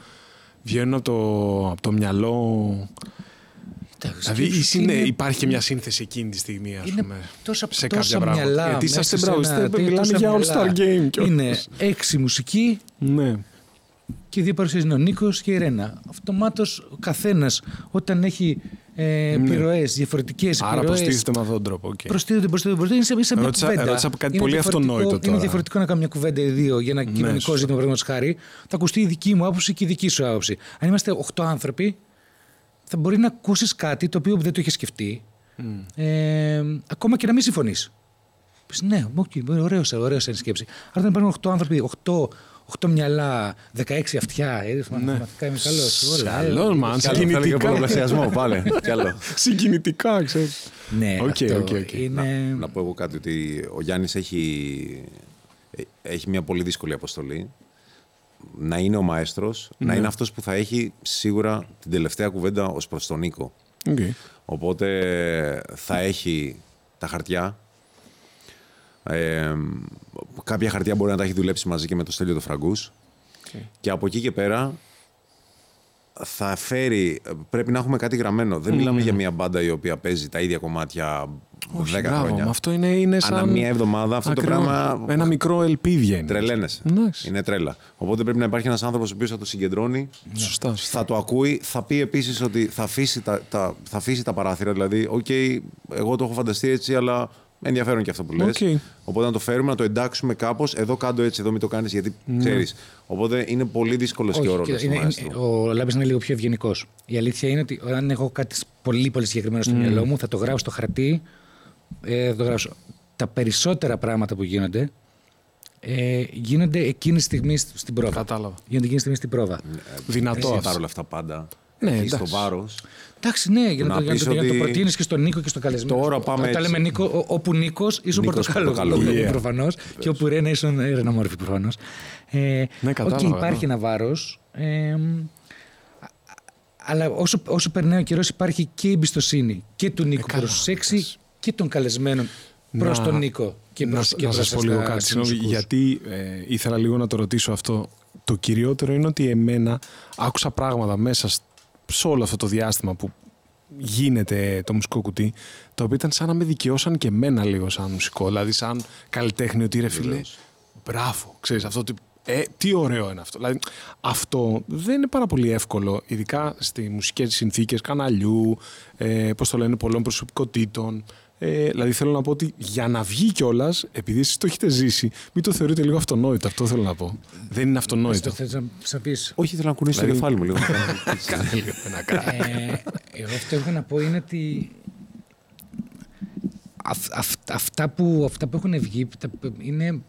βγαίνουν από το, από το μυαλό. Εντάξει, Δηλαδή και είναι, είναι- υπάρχει και μια σύνθεση εκείνη τη στιγμή, ας Είναι πούμε. τόσα, σε τόσα κάποια πράγματα. μυαλά. Γιατί μέσα είσαστε σε μπράβο, ένα- είστε- τόσα μιλάμε για μυαλά. All-Star Game κιόλας. Είναι έξι μουσικοί Ναι. Και δύο παρουσιάζει είναι ο Νίκος και η Ρένα. Αυτομάτως ο καθένας όταν έχει ε, επιρροές, διαφορετικές Ναι. Άρα επιρροές. προστίθεται με αυτόν τον τρόπο. οκ. Προστίθεται, προστίθεται, προστίθεται. Είναι σε, σε μια Ρώτησα- κουβέντα. ρώτησα κάτι Είναι πολύ διαφορετικό- αυτονόητο τώρα. Ναι, Είναι διαφορετικό να κάνουμε μια κουβέντα οι δύο για ένα κοινωνικό σωστά. ζήτημα, παραδείγματος χάρη. Θα ακουστεί η δική μου άποψη και η δική σου άποψη. Αν είμαστε 8 άνθρωποι, θα μπορεί να ακούσεις κάτι το οποίο δεν το είχες σκεφτεί. Ε, ακόμα και να μην συμφωνείς. Πεις, ναι, οκ, ωραίος, ωραίος σαν σκέψη. Άρα όταν υπάρχουν 8 άνθρωποι, 8, 8 μυαλά, 16 αυτιά. Ε, μαθηματικά είμαι καλός. Καλός, man. Κι άλλο, θέλω και Συγκινητικά. πολλαπλασιασμό, πάλι. Κι άλλο. Συγκινητικά, ξέρεις. Ναι, Οκ, αυτό OK, OK. είναι. Να πω εγώ κάτι ότι ο Γιάννης έχει, ε, έχει μια πολύ δύσκολη αποστολή. Να είναι ο μαέστρος, να είναι αυτός που θα έχει σίγουρα την τελευταία κουβέντα ως προς τον Νίκο. Οκ. Οπότε θα έχει τα χαρτιά. Ε, κάποια χαρτιά μπορεί να τα έχει δουλέψει μαζί και με το Στέλιο το Φραγκούς. Και από εκεί και πέρα θα φέρει, πρέπει να έχουμε κάτι γραμμένο. Δεν μιλάμε για μια μπάντα η οποία παίζει τα ίδια κομμάτια Όχι, 10 μπράβο, χρόνια. μα αυτό είναι, είναι σαν... Ανά μία εβδομάδα αυτό το Ακριβώς. πράγμα Ένα μικρό LP βγαίνει. τρελαίνεσαι. Εντάξει. Είναι τρέλα. Οπότε πρέπει να υπάρχει ένας άνθρωπος ο οποίος θα το συγκεντρώνει, Σωστά. θα το ακούει, θα πει επίσης ότι θα αφήσει τα, τα, θα αφήσει τα παράθυρα. Δηλαδή, οκ, εγώ το έχω φανταστεί έτσι, αλλά ενδιαφέρον και αυτό που λες. Οκ. Οπότε να το φέρουμε, να το εντάξουμε κάπως. Εδώ κάτω έτσι, εδώ μην το κάνεις γιατί ξέρεις. Οπότε είναι πολύ δύσκολος και ο Όχι, ρόλος κοίτα, του είναι- μαέστρου. είναι- ο Λάμπης είναι λίγο πιο ευγενικός. Η αλήθεια είναι ότι αν έχω κάτι πολύ, πολύ συγκεκριμένο στο μυαλό μου, θα το γράψω στο χαρτί. Ε, θα το γράψω. Τα περισσότερα πράγματα που γίνονται ε, γίνονται εκείνη τη στιγμή σ- στην πρόβα. Κατάλαβα. Γίνονται εκείνη τη στιγμή στην πρόβα. Δυνατό Εσύ αυτό. παρόλα αυτά πάντα. Ναι, έχεις το εντάξει. Βάρος. Εντάξει, ναι, για να, Να το, για να πεις το, για να το ότι προτείνεις και στον Νίκο και στον καλεσμένο. Τώρα πάμε Όταν έτσι. λέμε Νίκο, ο- όπου Νίκος ίσον Νίκος Πορτοκάλο. Πορτοκάλο, yeah. Προφανώς. Και όπου Ρένα ίσον ε, Ρένα Μόρφη προφανώς. Ε, Ναι, κατάλαβα, οκ, υπάρχει ναι. ένα βάρος. Ε, α- αλλά όσο, όσο περνάει ο καιρός, υπάρχει και η εμπιστοσύνη και του Νίκου καλά, προς έξι και των καλεσμένων προς Να- τον Νίκο. Και να, προς, και να προς σας πω τα- λίγο κάτι, στους συγγνώμη, μουσικούς. γιατί ε, ήθελα λίγο να το ρωτήσω αυτό. Το κυριότερο είναι ότι εμένα άκουσα πράγματα μέσα σ- σε όλο αυτό το διάστημα που γίνεται το μουσικό κουτί, τα οποία ήταν σαν να με δικαιώσαν και εμένα λίγο σαν μουσικό. Δηλαδή, σαν καλλιτέχνη, ότι ρε φίλε, μπράβο, ξέρεις, αυτό ότι ε, τι ωραίο είναι αυτό. Δηλαδή, αυτό δεν είναι πάρα πολύ εύκολο, ειδικά στις μουσικές συνθήκες καναλιού, ε, πώς το λένε, πολλών προσωπικότητων. Ε, δηλαδή, θέλω να πω ότι για να βγει κιόλας, επειδή εσείς το έχετε ζήσει, μην το θεωρείτε λίγο αυτονόητο. Αυτό θέλω να πω. Δεν είναι αυτονόητο. Θες να, θες να πεις. Όχι, ήθελα να κουνήσω το Δηλαδή- κεφάλι μου λίγο. Κάνε λίγο ένα κράτο. Ε, εγώ αυτό που έχω να πω είναι ότι αυ- αυ- αυτά, που, αυτά που έχουν βγει τα- είναι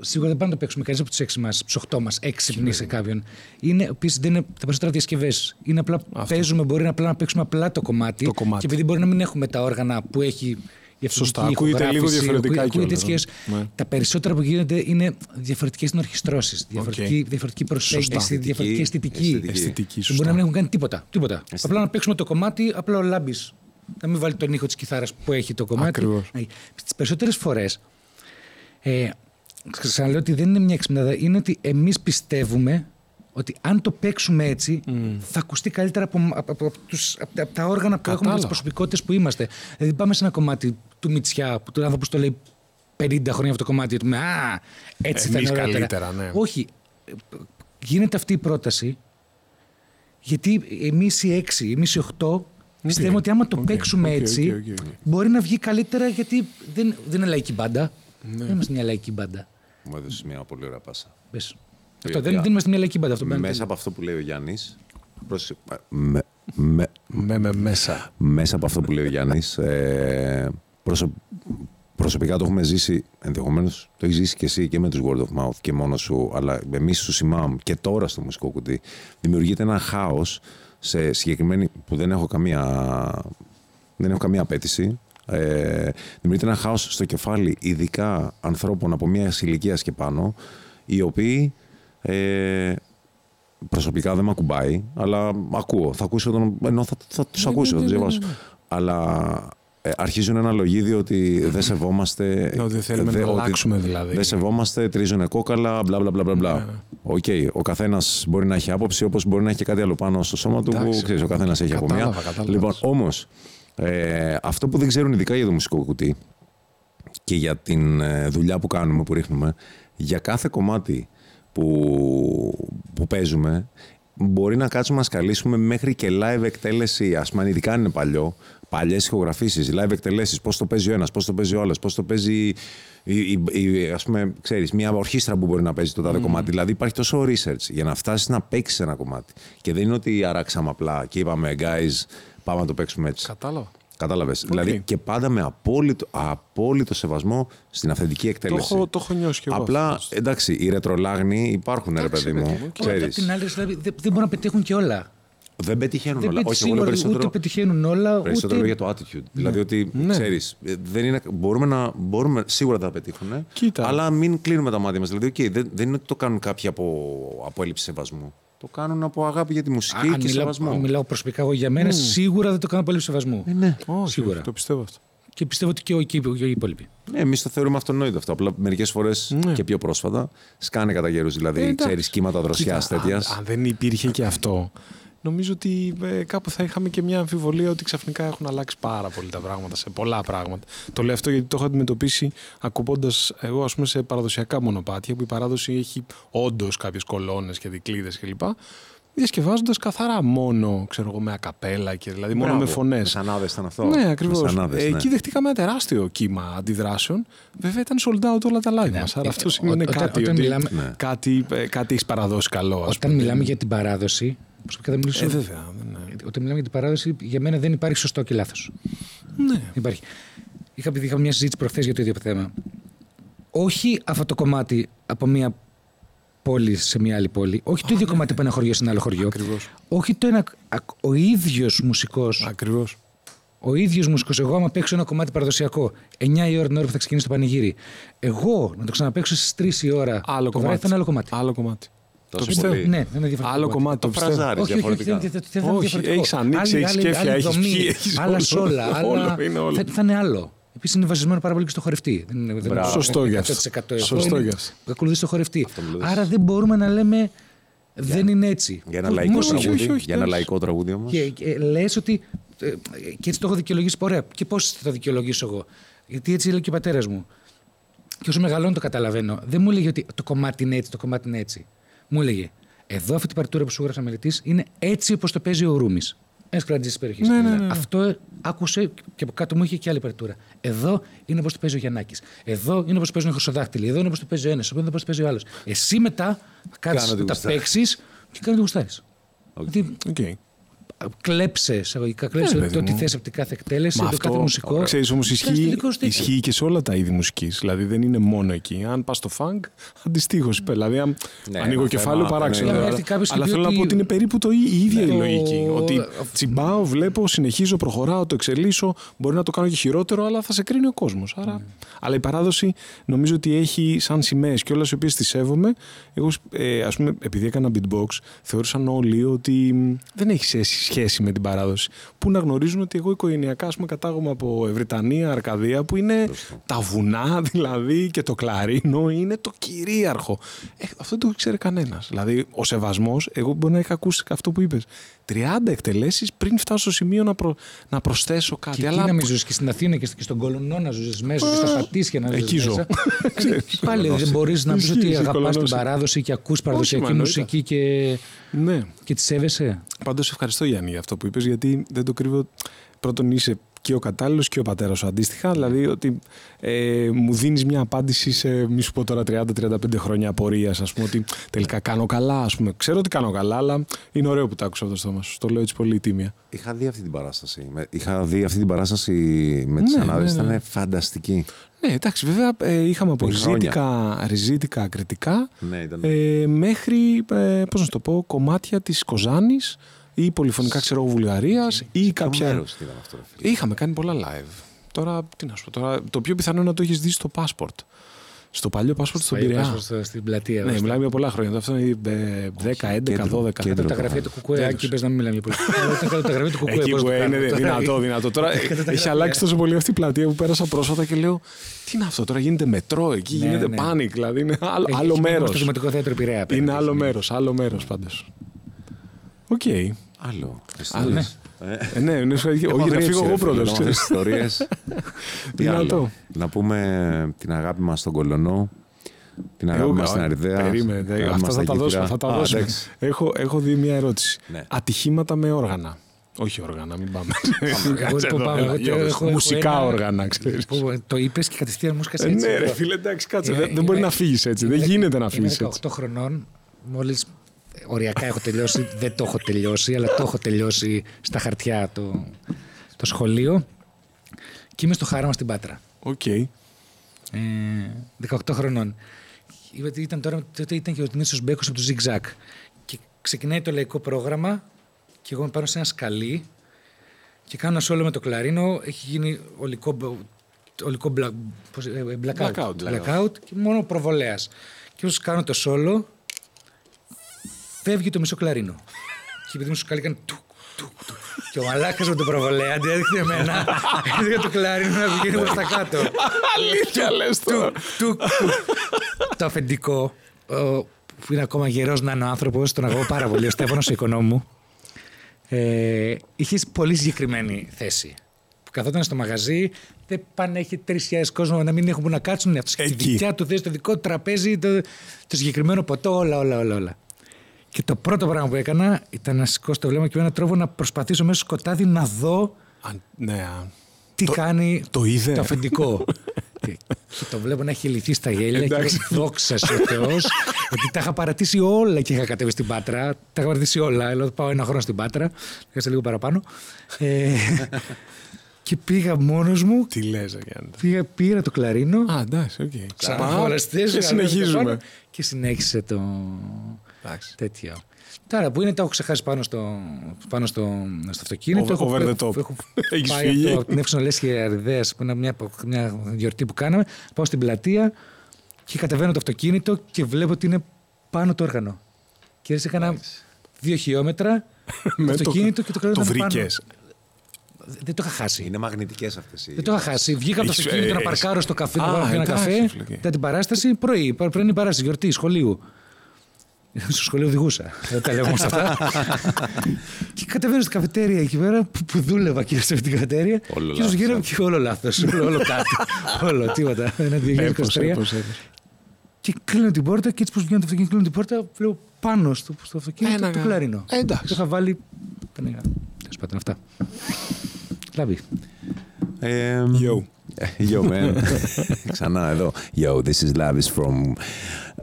σίγουρα δεν πάμε να το παίξουμε κανείς από του 6 μας, του 8 μας, έξυπνοι σε κάποιον. Είναι, επίσης δεν είναι τα περισσότερα διασκευές. Είναι απλά παίζουμε, μπορεί να, απλά να παίξουμε απλά το κομμάτι, Το κομμάτι. Και επειδή μπορεί να μην έχουμε τα όργανα που έχει η Σωστά, ευθυντική ακούγεται λίγο ηχογράφηση, διαφορετικά ακούγεται κιόλας, σχέσεις. ναι. Τα περισσότερα που γίνονται είναι διαφορετικές συνορχιστρώσεις, διαφορετική, διαφορετική προσέγγιση, Σωστά. διαφορετική αισθητική. Αισθητική. Αισθητική, Μπορεί σωστά. να μην έχουν κάνει τίποτα. τίποτα. Απλά να παίξουμε το κομμάτι, απλά ο λάμπης. Να μην βάλει τον ήχο της κιθάρας που έχει το κομμάτι. Ακριβώς. Τι περισσότερες φορές. Ε, ξαναλέω ότι δεν είναι μια εξυπνάδα. Είναι ότι εμείς πιστεύουμε ότι αν το παίξουμε έτσι, θα ακουστεί καλύτερα από, από, από, τους, από, από τα όργανα που έχουμε και τις Κατάλαβα. προσωπικότητες που είμαστε. Δηλαδή, πάμε σε ένα κομμάτι του Μιτσιά, που του άνθρωπο το λέει 50 χρόνια αυτό το κομμάτι, του πούμε Α, έτσι θα Εμείς είναι ωραιότερα». καλύτερα, ναι. Όχι. Ε, Γίνεται αυτή η πρόταση, γιατί εμείς οι έξι, εμείς οι οχτώ, πιστεύουμε ότι άμα το Οκ, παίξουμε οκ, έτσι, OK, OK, OK. μπορεί να βγει καλύτερα γιατί δεν, δεν είναι λαϊκή μπάντα. Ναι. Δεν είμαστε μια λαϊκή μπάντα. Μου έδωσε μια πολύ ωραία πάσα. Πες. Η Αυτό, οποία- δεν, δεν είμαστε μια λαϊκή μπάντα. Αυτό πρέπει να Μέσα από αυτό που λέει ο Γιάννης. Με, με, Με, με μέσα. μέσα από αυτό που λέει ο Γιάννης, ε, προσω- προσωπικά το έχουμε ζήσει, ενδεχομένως το έχεις ζήσει και εσύ και με τους Word of Mouth και μόνος σου, αλλά εμείς στους Imam και τώρα στο μουσικό κουτί, δημιουργείται ένα χάος σε συγκεκριμένη. που δεν έχω καμία, δεν έχω καμία απέτηση. Ε, δημιουργείται ένα χάος στο κεφάλι, ειδικά ανθρώπων από μια ηλικίας και πάνω, οι οποίοι ε, προσωπικά δεν με ακουμπάει, αλλά ακούω. Θα ακούσω τον. ενώ θα, θα τους ακούσω, θα τους διαβάσω. Αλλά ε, αρχίζουν ένα λογίδιο ότι δεν σεβόμαστε. Ναι, ότι δεν θέλουμε να ότι αλλάξουμε δηλαδή. Δεν σεβόμαστε, τρίζουν κόκαλα, μπλα μπλα μπλα μπλα. μπλα. Οκ, ο καθένας μπορεί να έχει άποψη, όπως μπορεί να έχει και κάτι άλλο πάνω στο σώμα του, που Εντάξει. ξέρεις, ο καθένας έχει από Κατάλαβα, μία. κατάλαβα. Λοιπόν, όμως, ε, αυτό που δεν ξέρουν ειδικά για το μουσικό κουτί και για την ε, δουλειά που κάνουμε, που ρίχνουμε, για κάθε κομμάτι που, που παίζουμε, μπορεί να κάτσουμε να σκαλίσουμε μέχρι και live εκτέλεση, ας πούμε, αν ειδικά αν είναι παλιό, παλιές ηχογραφήσεις, live εκτελέσεις, πώς το παίζει ο ένας, πώς το παίζει ο άλλος, πώς το παίζει, η, η, η- ας πούμε, ξέρεις, μια ορχήστρα που μπορεί να παίζει το τάδε κομμάτι. Δηλαδή υπάρχει τόσο research για να φτάσεις να παίξεις ένα κομμάτι. Και δεν είναι ότι αράξαμε απλά και είπαμε, guys, πάμε να το παίξουμε έτσι. Κατάλαβα. Κατάλαβες. Δηλαδή και πάντα με απόλυτο, απόλυτο σεβασμό στην αυθεντική Το εκτέλεση. έχω, το έχω νιώσει κι εγώ. Απλά εντάξει, οι ρετρολάγνοι υπάρχουν, ρε παιδί μου. Όλα απ' Ξέρεις. την άλλη, δηλαδή, δεν, δεν μπορούν να πετύχουν και όλα. Δεν πετυχαίνουν Δεν όλα. πετυχαίνουν Όχι, εγώ λέω ούτε περισσότερο. πετυχαίνουν όλα, Περισσότερο ούτε... για το attitude. Δηλαδή ότι ξέρεις, ε, δεν είναι, μπορούμε να, μπορούμε, σίγουρα θα τα πετύχουν, Κοίτα. αλλά μην κλείνουμε τα μάτια μας. Δηλαδή, οκ, δεν, δεν είναι ότι το κάνουν κάποιοι από, από έλλειψη σεβασμού. Το κάνουν από αγάπη για τη μουσική αν, και μιλάω, σεβασμό. αν μιλάω προσωπικά εγώ για μένα, σίγουρα δεν το κάνω πολύ σεβασμού. ναι. Όχι, σίγουρα. όχι, Το πιστεύω αυτό. Και πιστεύω ότι και, ο, και οι- και οι υπόλοιποι. Ναι, εμείς το θεωρούμε αυτονόητο αυτό. Απλά μερικές φορές Ναι. και πιο πρόσφατα σκάνε κατά αέρου. Δηλαδή, Ε, εντάξει. ξέρεις κύματα δροσιάς Κοίτα, τέτοιας. Αν, αν δεν υπήρχε και αυτό, νομίζω ότι ε, κάπου θα είχαμε και μια αμφιβολία ότι ξαφνικά έχουν αλλάξει πάρα πολύ τα πράγματα σε πολλά πράγματα. Το λέω αυτό γιατί το έχω αντιμετωπίσει ακουμπώντας εγώ, ας πούμε, σε παραδοσιακά μονοπάτια που η παράδοση έχει όντως κάποιες κολόνες και δικλείδες κλπ. Διασκευάζοντας καθαρά μόνο, ξέρω εγώ, με ακαπέλα και δηλαδή μόνο με φωνές. Μεσανάδες ήταν αυτό. Ναι, ακριβώς. Μεσανάδες, ναι. Εκεί δεχτήκαμε ένα τεράστιο κύμα αντιδράσεων. Βέβαια ήταν sold out όλα τα live Ναι. μας. Άρα Ε, αυτό ό- σημαίνει όταν- κάτι. όταν ότι μιλάμε- Ναι. κάτι, ε, κάτι έχει παραδώσει καλό. ας Όταν πούμε. μιλάμε για την παράδοση, προσωπικά δεν μιλήσω. Ε, βέβαια. ναι. Όταν μιλάμε για την παράδοση, για μένα δεν υπάρχει σωστό και λάθος. Ναι. Υπάρχει. Είχα, είχα μια συζήτηση προχθές για το ίδιο θέμα. Όχι αυτό το κομμάτι από μια πόλη σε μια άλλη πόλη. Όχι το ίδιο κομμάτι από ένα χωριό σε ένα άλλο χωριό. Ακριβώς. Όχι το ένα. Ο ίδιος μουσικός. Ακριβώς. Ο ίδιος μουσικός. Εγώ, άμα παίξω ένα κομμάτι παραδοσιακό 9 η ώρα την ώρα που θα ξεκινήσει το πανηγύρι, εγώ να το ξαναπαίξω στις 3 η ώρα. Άλλο το βράδυ κομμάτι. θα είναι άλλο κομμάτι. Άλλο κομμάτι. Τόσο το πιστεύω. πολύ. Ναι, δεν είναι διαφορετικό. Άλλο κομμάτι. Το Το πιστεύω. φραζάρι. Όχι, όχι, όχι, διαφορετικά. δεν- δεν- δεν θα είναι Όχι, διαφορετικό. έχεις ανοίξει, Άλλη- έχεις άλλη- κέφια, άλλη έχεις δομή, πιει, έχεις άλλα όλο. σόλα, Όλο, άλλα- είναι όλο. Θα, θα είναι άλλο. Επίσης είναι βασισμένο πάρα πολύ και στο χορευτή. Δεν είναι, δεν είναι Μπράβο. Σωστό γι' 100% αυτό. εγώ, Σωστό είναι- γι' αυτό. Ακολουθεί το χορευτή. Αυτό μου λες. Άρα δεν μπορούμε να λέμε δεν είναι έτσι. Για ένα Που- λαϊκό όχι, όχι, τραγούδι. όχι, όχι, Για ένα εντάξει. λαϊκό τραγούδι όμως. Και, και λες ότι. ε, και έτσι το έχω δικαιολογήσει. Ωραία. Και πώς θα το δικαιολογήσω εγώ; Γιατί έτσι λέει και ο πατέρας μου. Και όσο μεγαλώνω το καταλαβαίνω. Δεν μου έλεγε ότι το κομμάτι είναι έτσι, το κομμάτι είναι έτσι. Μου έλεγε, εδώ αυτή την παρτούρα που σου έγραψα μελετή είναι έτσι όπως το παίζει ο Ρούμης. Ένας κρατζή της περιοχής. Ναι, ναι, ναι. Αυτό ε, άκουσε και από κάτω μου είχε και άλλη παρτούρα. Εδώ είναι όπως το παίζει ο Γιαννάκης. Εδώ είναι όπως το παίζουν οι Χρυσοδάκτυλοι. Εδώ είναι όπως το παίζει ο ένας. Εδώ είναι όπως το παίζει ο άλλος. Εσύ μετά θα κάτσεις Κάνε να ό,τι τα γουστάρεις. παίξεις και κάνεις το γουστάρεις. Οκ. Δηλαδή, Οκ. Κλέψε, εισαγωγικά κλέψε Ναι, παιδί το τι μου. θες από την κάθε εκτέλεση, Μα το κάθε μουσικό. Ξέρεις όμως Κάνεις το ισχύει, δικό σου τέτοιο. ισχύει και σε όλα τα είδη μουσικής. Δηλαδή δεν είναι μόνο εκεί. Αν πας στο funk, αντιστοίχως. είπε. Δηλαδή αν Ναι, ανοίγω ένα κεφάλαιο θέμα, παράξενο. ναι, ναι. Αλλά, έρθει κάποιος και αλλά πει θέλω να ότι- πω ότι είναι περίπου το, η ίδια η Το- λογική. Ότι τσιμπάω, βλέπω, συνεχίζω, προχωράω, το εξελίσσω. Μπορεί να το κάνω και χειρότερο, αλλά θα σε κρίνει ο κόσμος. Άρα... Ναι. Αλλά η παράδοση νομίζω ότι έχει σαν σημαίες και όλες οι οποίες τις σέβομαι. Εγώ, ε, ας πούμε, επειδή έκανα beatbox, θεώρησαν όλοι ότι μ, δεν έχει σχέση- σχέση με την παράδοση. Που να γνωρίζουν ότι εγώ οικογενειακά ας πούμε, κατάγομαι από Ευρυτανία, Αρκαδία, που είναι τα βουνά δηλαδή και το κλαρίνο είναι το κυρίαρχο. Ε, αυτό δεν το ξέρει κανένας. Δηλαδή, ο σεβασμός, εγώ μπορεί να είχα ακούσει αυτό που είπες. 30 εκτελέσεις πριν φτάσω στο σημείο να, προ- να προσθέσω κάτι. Και εκεί αλλά να μην ζεις και στην Αθήνα και στο- και στον Κολονό να ζεις μέσα και στα Πατήσια να ζεις εκεί ζω. μέσα. Δηλαδή, Πάλι δεν μπορείς να πεις Ισχύει, ότι είσαι αγαπάς την Κολονός. παράδοση και ακούς παραδοσιακή μα, εννοείται. μουσική και, ναι. και τη σέβεσαι. Πάντως ευχαριστώ Γιάννη για αυτό που είπες γιατί δεν το κρύβω. Πρώτον είσαι και ο κατάλληλος και ο πατέρας σου αντίστοιχα. Δηλαδή ότι ε, μου δίνεις μια απάντηση σε μη σου πω τώρα 30-35 χρόνια απορίας. Α πούμε ότι τελικά κάνω καλά. Ας πούμε. Ξέρω ότι κάνω καλά, αλλά είναι ωραίο που το άκουσα από το στόμα σου. Το λέω έτσι πολύ τίμια. Είχα δει αυτή την παράσταση. Με- Είχα δει αυτή την παράσταση με τις Ναι, ανάδες. ναι, ναι. Ήταν φανταστική. Ναι, εντάξει, βέβαια ε, είχαμε από Πριν χρόνια. ριζίτικα, ριζίτικα κριτικά Ναι, ήταν. ε, μέχρι, ε, πώς να σου το πω, κομμάτια της Κοζάνης ή πολυφωνικά ξέρω εγώ Βουλγαρίας ή Ποιο κάποια... μέρος ήταν αυτό, ρε φίλε. Είχαμε κάνει πολλά live. Τώρα, τι να σου πω, τώρα, το πιο πιθανό είναι να το έχεις δει στο passport. Στο παλιό passport στον Πάει Πειραιά. πας στο- στην πλατεία. Ναι, στο- μιλάμε για πολλά χρόνια. Αυτό είναι ε, 10, 11, κέντρο, 12. κέντρο. τα γραφεία του ΚΚΕ, Κέντρος. εκεί πες να μην μιλάμε για πολιτική. Όταν κάνω τα γραφεία του ΚΚΕ, Εκεί πώς που το είναι κάνω. δυνατό, δυνατό. Τώρα Κατά τα έχει γραφεία. αλλάξει τόσο πολύ αυτή η πλατεία που πέρασα πρόσφατα και λέω Τι είναι αυτό, τώρα γίνεται μετρό εκεί, Ναι, γίνεται ναι. panic. Δηλαδή είναι άλλο, Έχει- άλλο έχει μέρος. Στο Δημοτικό Θέατρο Πειραιά. Είναι απέναντι. άλλο μέρος, άλλο μέρος πάντως. Οκ. Άλλο. Άλλο. Ιστορίες. Ε, Ε, ναι, είναι σημαντικό. έχω Όχι, για αγρίους, φύγω ρε εγώ φίλε, πρώτος. με αυτές τις ιστορίες. Τι άλλο. Δυνατό. Να πούμε την αγάπη μας στον Κολονό. Την αγάπη μας στην Αριδαία. Περίμενε, την αγάπη αυτά μας θα στα τα δώσουμε. Κύθρα. Θα τα Α, δώσουμε. εντάξει. Έχω, έχω δει μια ερώτηση. Ναι. Ατυχήματα με όργανα. Όχι όργανα, μην πάμε. Εγώ Κάτσε που εδώ, πάω, έλα, εγώ Γιώργος. έχω- έχω Μουσικά ένα- όργανα, ξέρεις. Που Το είπες και κατευθείαν μου Ε, σκάσε έτσι. ναι, ρε εδώ. φίλε, εντάξει, κάτσε. Είμαι- Δεν δεν μπορεί είμαι- να φύγεις έτσι. Δεν είμαι- γίνεται να είμαι φύγεις 18 έτσι. χρονών, μόλις οριακά έχω τελειώσει, δεν το έχω τελειώσει, αλλά το έχω τελειώσει στα χαρτιά το, το σχολείο. Και είμαι στο χάραμα στην Πάτρα. Οκ. Ε, 18 χρονών. Γιατί ήταν τώρα, τότε ήταν και ο Νίκος Μπέκος από το Zig Zag. Και ξεκινάει το λαϊκό πρόγραμμα και εγώ είμαι πάνω σε ένα σκαλί και κάνω ένα σόλο με το κλαρίνο. Έχει γίνει ολικό, ολικό μπλα, πώς, ε, ε, blackout, Blackout, blackout και μόνο προβολέας. Και όσο κάνω το σόλο, φεύγει το μισό κλαρίνο. και επειδή μου σου κάνει, κάνει τουκ, τουκ, τουκ. Και ο μαλάκας με το προβολέα αντί έδειχνε εμένα, έδειχνε το κλαρίνο να πηγαίνει προς τα κάτω. Αλήθεια λες τώρα. Τουκ, τουκ. το αφεντικό, ο- που είναι ακόμα γερός να είναι ο άνθρωπος, τον αγαπώ πάρα πολύ, ο Στέφανος ο οικονόμου, ε, είχες πολύ συγκεκριμένη θέση. Που καθόταν στο μαγαζί, δεν πάνε, έχει 3.000 κόσμο να μην έχουν που να κάτσουν. Αυτό έχει τη Εκεί. δικιά του θέση, το δικό του τραπέζι, το, το συγκεκριμένο ποτό, όλα, όλα, όλα, όλα. Και το πρώτο πράγμα που έκανα ήταν να σηκώσω το βλέμμα και με έναν τρόπο να προσπαθήσω μέσα στο σκοτάδι να δω Αν- Ναι, α. τι Το- κάνει το είδε. το αφεντικό. και, και το βλέπω να έχει λυθεί στα γέλια και Εντάξει. λέω, δόξα σε ο Θεός ότι τα είχα παρατήσει όλα και είχα κατέβει στην Πάτρα. Τα είχα παρατήσει όλα. Λέω πάω ένα χρόνο στην Πάτρα. Έχασα λίγο παραπάνω. Ε, και πήγα μόνος μου. Τι λες, Γιάννη. Πήγα, πήρα το κλαρίνο. Α, εντάξει, οκ. Ξαναφοραστές, Και συνεχίζουμε. Και συνέχισε το Εντάξει. τέτοιο. Τώρα που είναι, τα έχω ξεχάσει πάνω στο, πάνω στο, στο αυτοκίνητο. Over- over the έχω, top. έχω Έχεις πάει φύγει. από, το- από την Εύξηνο Λέσχη Αριδέας, που είναι μια, μια γιορτή που κάναμε. Πάω στην πλατεία και κατεβαίνω το αυτοκίνητο και βλέπω ότι είναι πάνω το όργανο. Και έτσι έκανα δύο χιλιόμετρα το Με το- αυτοκίνητο και το κρατάω Το πάνω. βρήκες. Δεν το είχα χάσει. Είναι μαγνητικές αυτές οι... Δεν το είχα χάσει. Βγήκα από το Έχεις- αυτοκίνητο ε, να έχεις- παρκάρω στο καφέ, να Α, πάρω ένα εντάξει, καφέ. φίλε. Μετά την παράσταση, πρωί. Πριν η παράσταση, γιορτή, σχολείου. Στο σχολείο οδηγούσα. Δεν τα λέω όμως αυτά. και κατεβαίνω στην καφετέρια εκεί πέρα που, που δούλευα και σε αυτή την καφετέρια. Όλο και ίσως λάθος, γύρω ε. και όλο λάθος. όλο, όλο κάτι. όλο, τίποτα. Ένα 2023. Έπος, έπος, έπος. Και κλείνω την πόρτα και έτσι πώ βγαίνω το αυτοκίνητο, κλείνω την πόρτα, βλέπω πάνω στο, στο αυτοκίνητο Ένα το γα- κλαρίνο. Ε, εντάξει. Το είχα βάλει. Τέλος πάντων, αυτά. Λάβει. Ε, Yo. Yo, man. Ξανά εδώ. Yo, this is Lavis from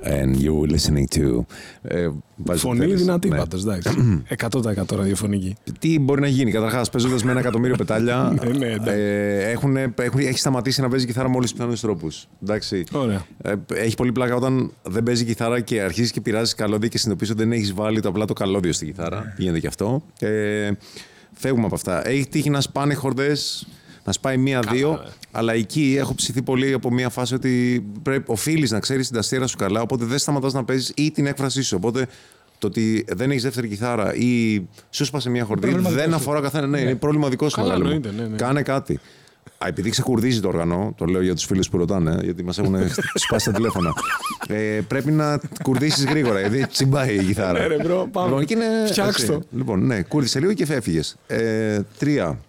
And you're listening to. Ε, βάζεις Φωνή τέλος. δυνατή Ναι. πάντως, εντάξει. 100% ραδιοφωνική. Τι μπορεί να γίνει, καταρχάς, παίζοντας με ένα εκατομμύριο πετάλια. Ναι, ναι, εντάξει. ε, έχουν, έχουν, έχει σταματήσει να παίζει κιθάρα με όλου του πιθανούς τρόπους. Εντάξει. Ωραία. Ε, έχει πολύ πλάκα όταν δεν παίζει κιθάρα και αρχίζεις και πειράζεις καλώδια και συνειδητοποιείς ότι δεν έχεις βάλει το απλά το καλώδιο στην κιθάρα. Γίνεται και αυτό. Ε, φεύγουμε από αυτά. Έχει τύχει να σπάνε χορδές, να σπάει μία-δύο. Αλλά εκεί έχω ψηθεί πολύ από μία φάση ότι πρέπει, οφείλεις να ξέρεις την ταστιέρα σου καλά. Οπότε δεν σταματάς να παίζεις ή την έκφρασή σου. Οπότε το ότι δεν έχεις δεύτερη κιθάρα ή σού 'σπασε μία χορδή Πρόβλημα δεν δικό σου. αφορά καθένα. Ναι, είναι πρόβλημα δικό σου. Καλά, μεγάλε μου. εννοείται, ναι, ναι. Κάνε κάτι. Α, επειδή ξεκουρδίζει το όργανο, το λέω για τους φίλους που ρωτάνε, γιατί μας έχουν σπάσει τα τηλέφωνα. Ε, πρέπει να κουρδίσεις γρήγορα, γιατί τσιμπάει η κιθάρα. Ναι, ρε, bro, πάμε. Λοιπόν, και είναι, Φτιάξ' έτσι. το. Λοιπόν, ναι, κούρδισε λίγο και έφυγε. Ε, τρία.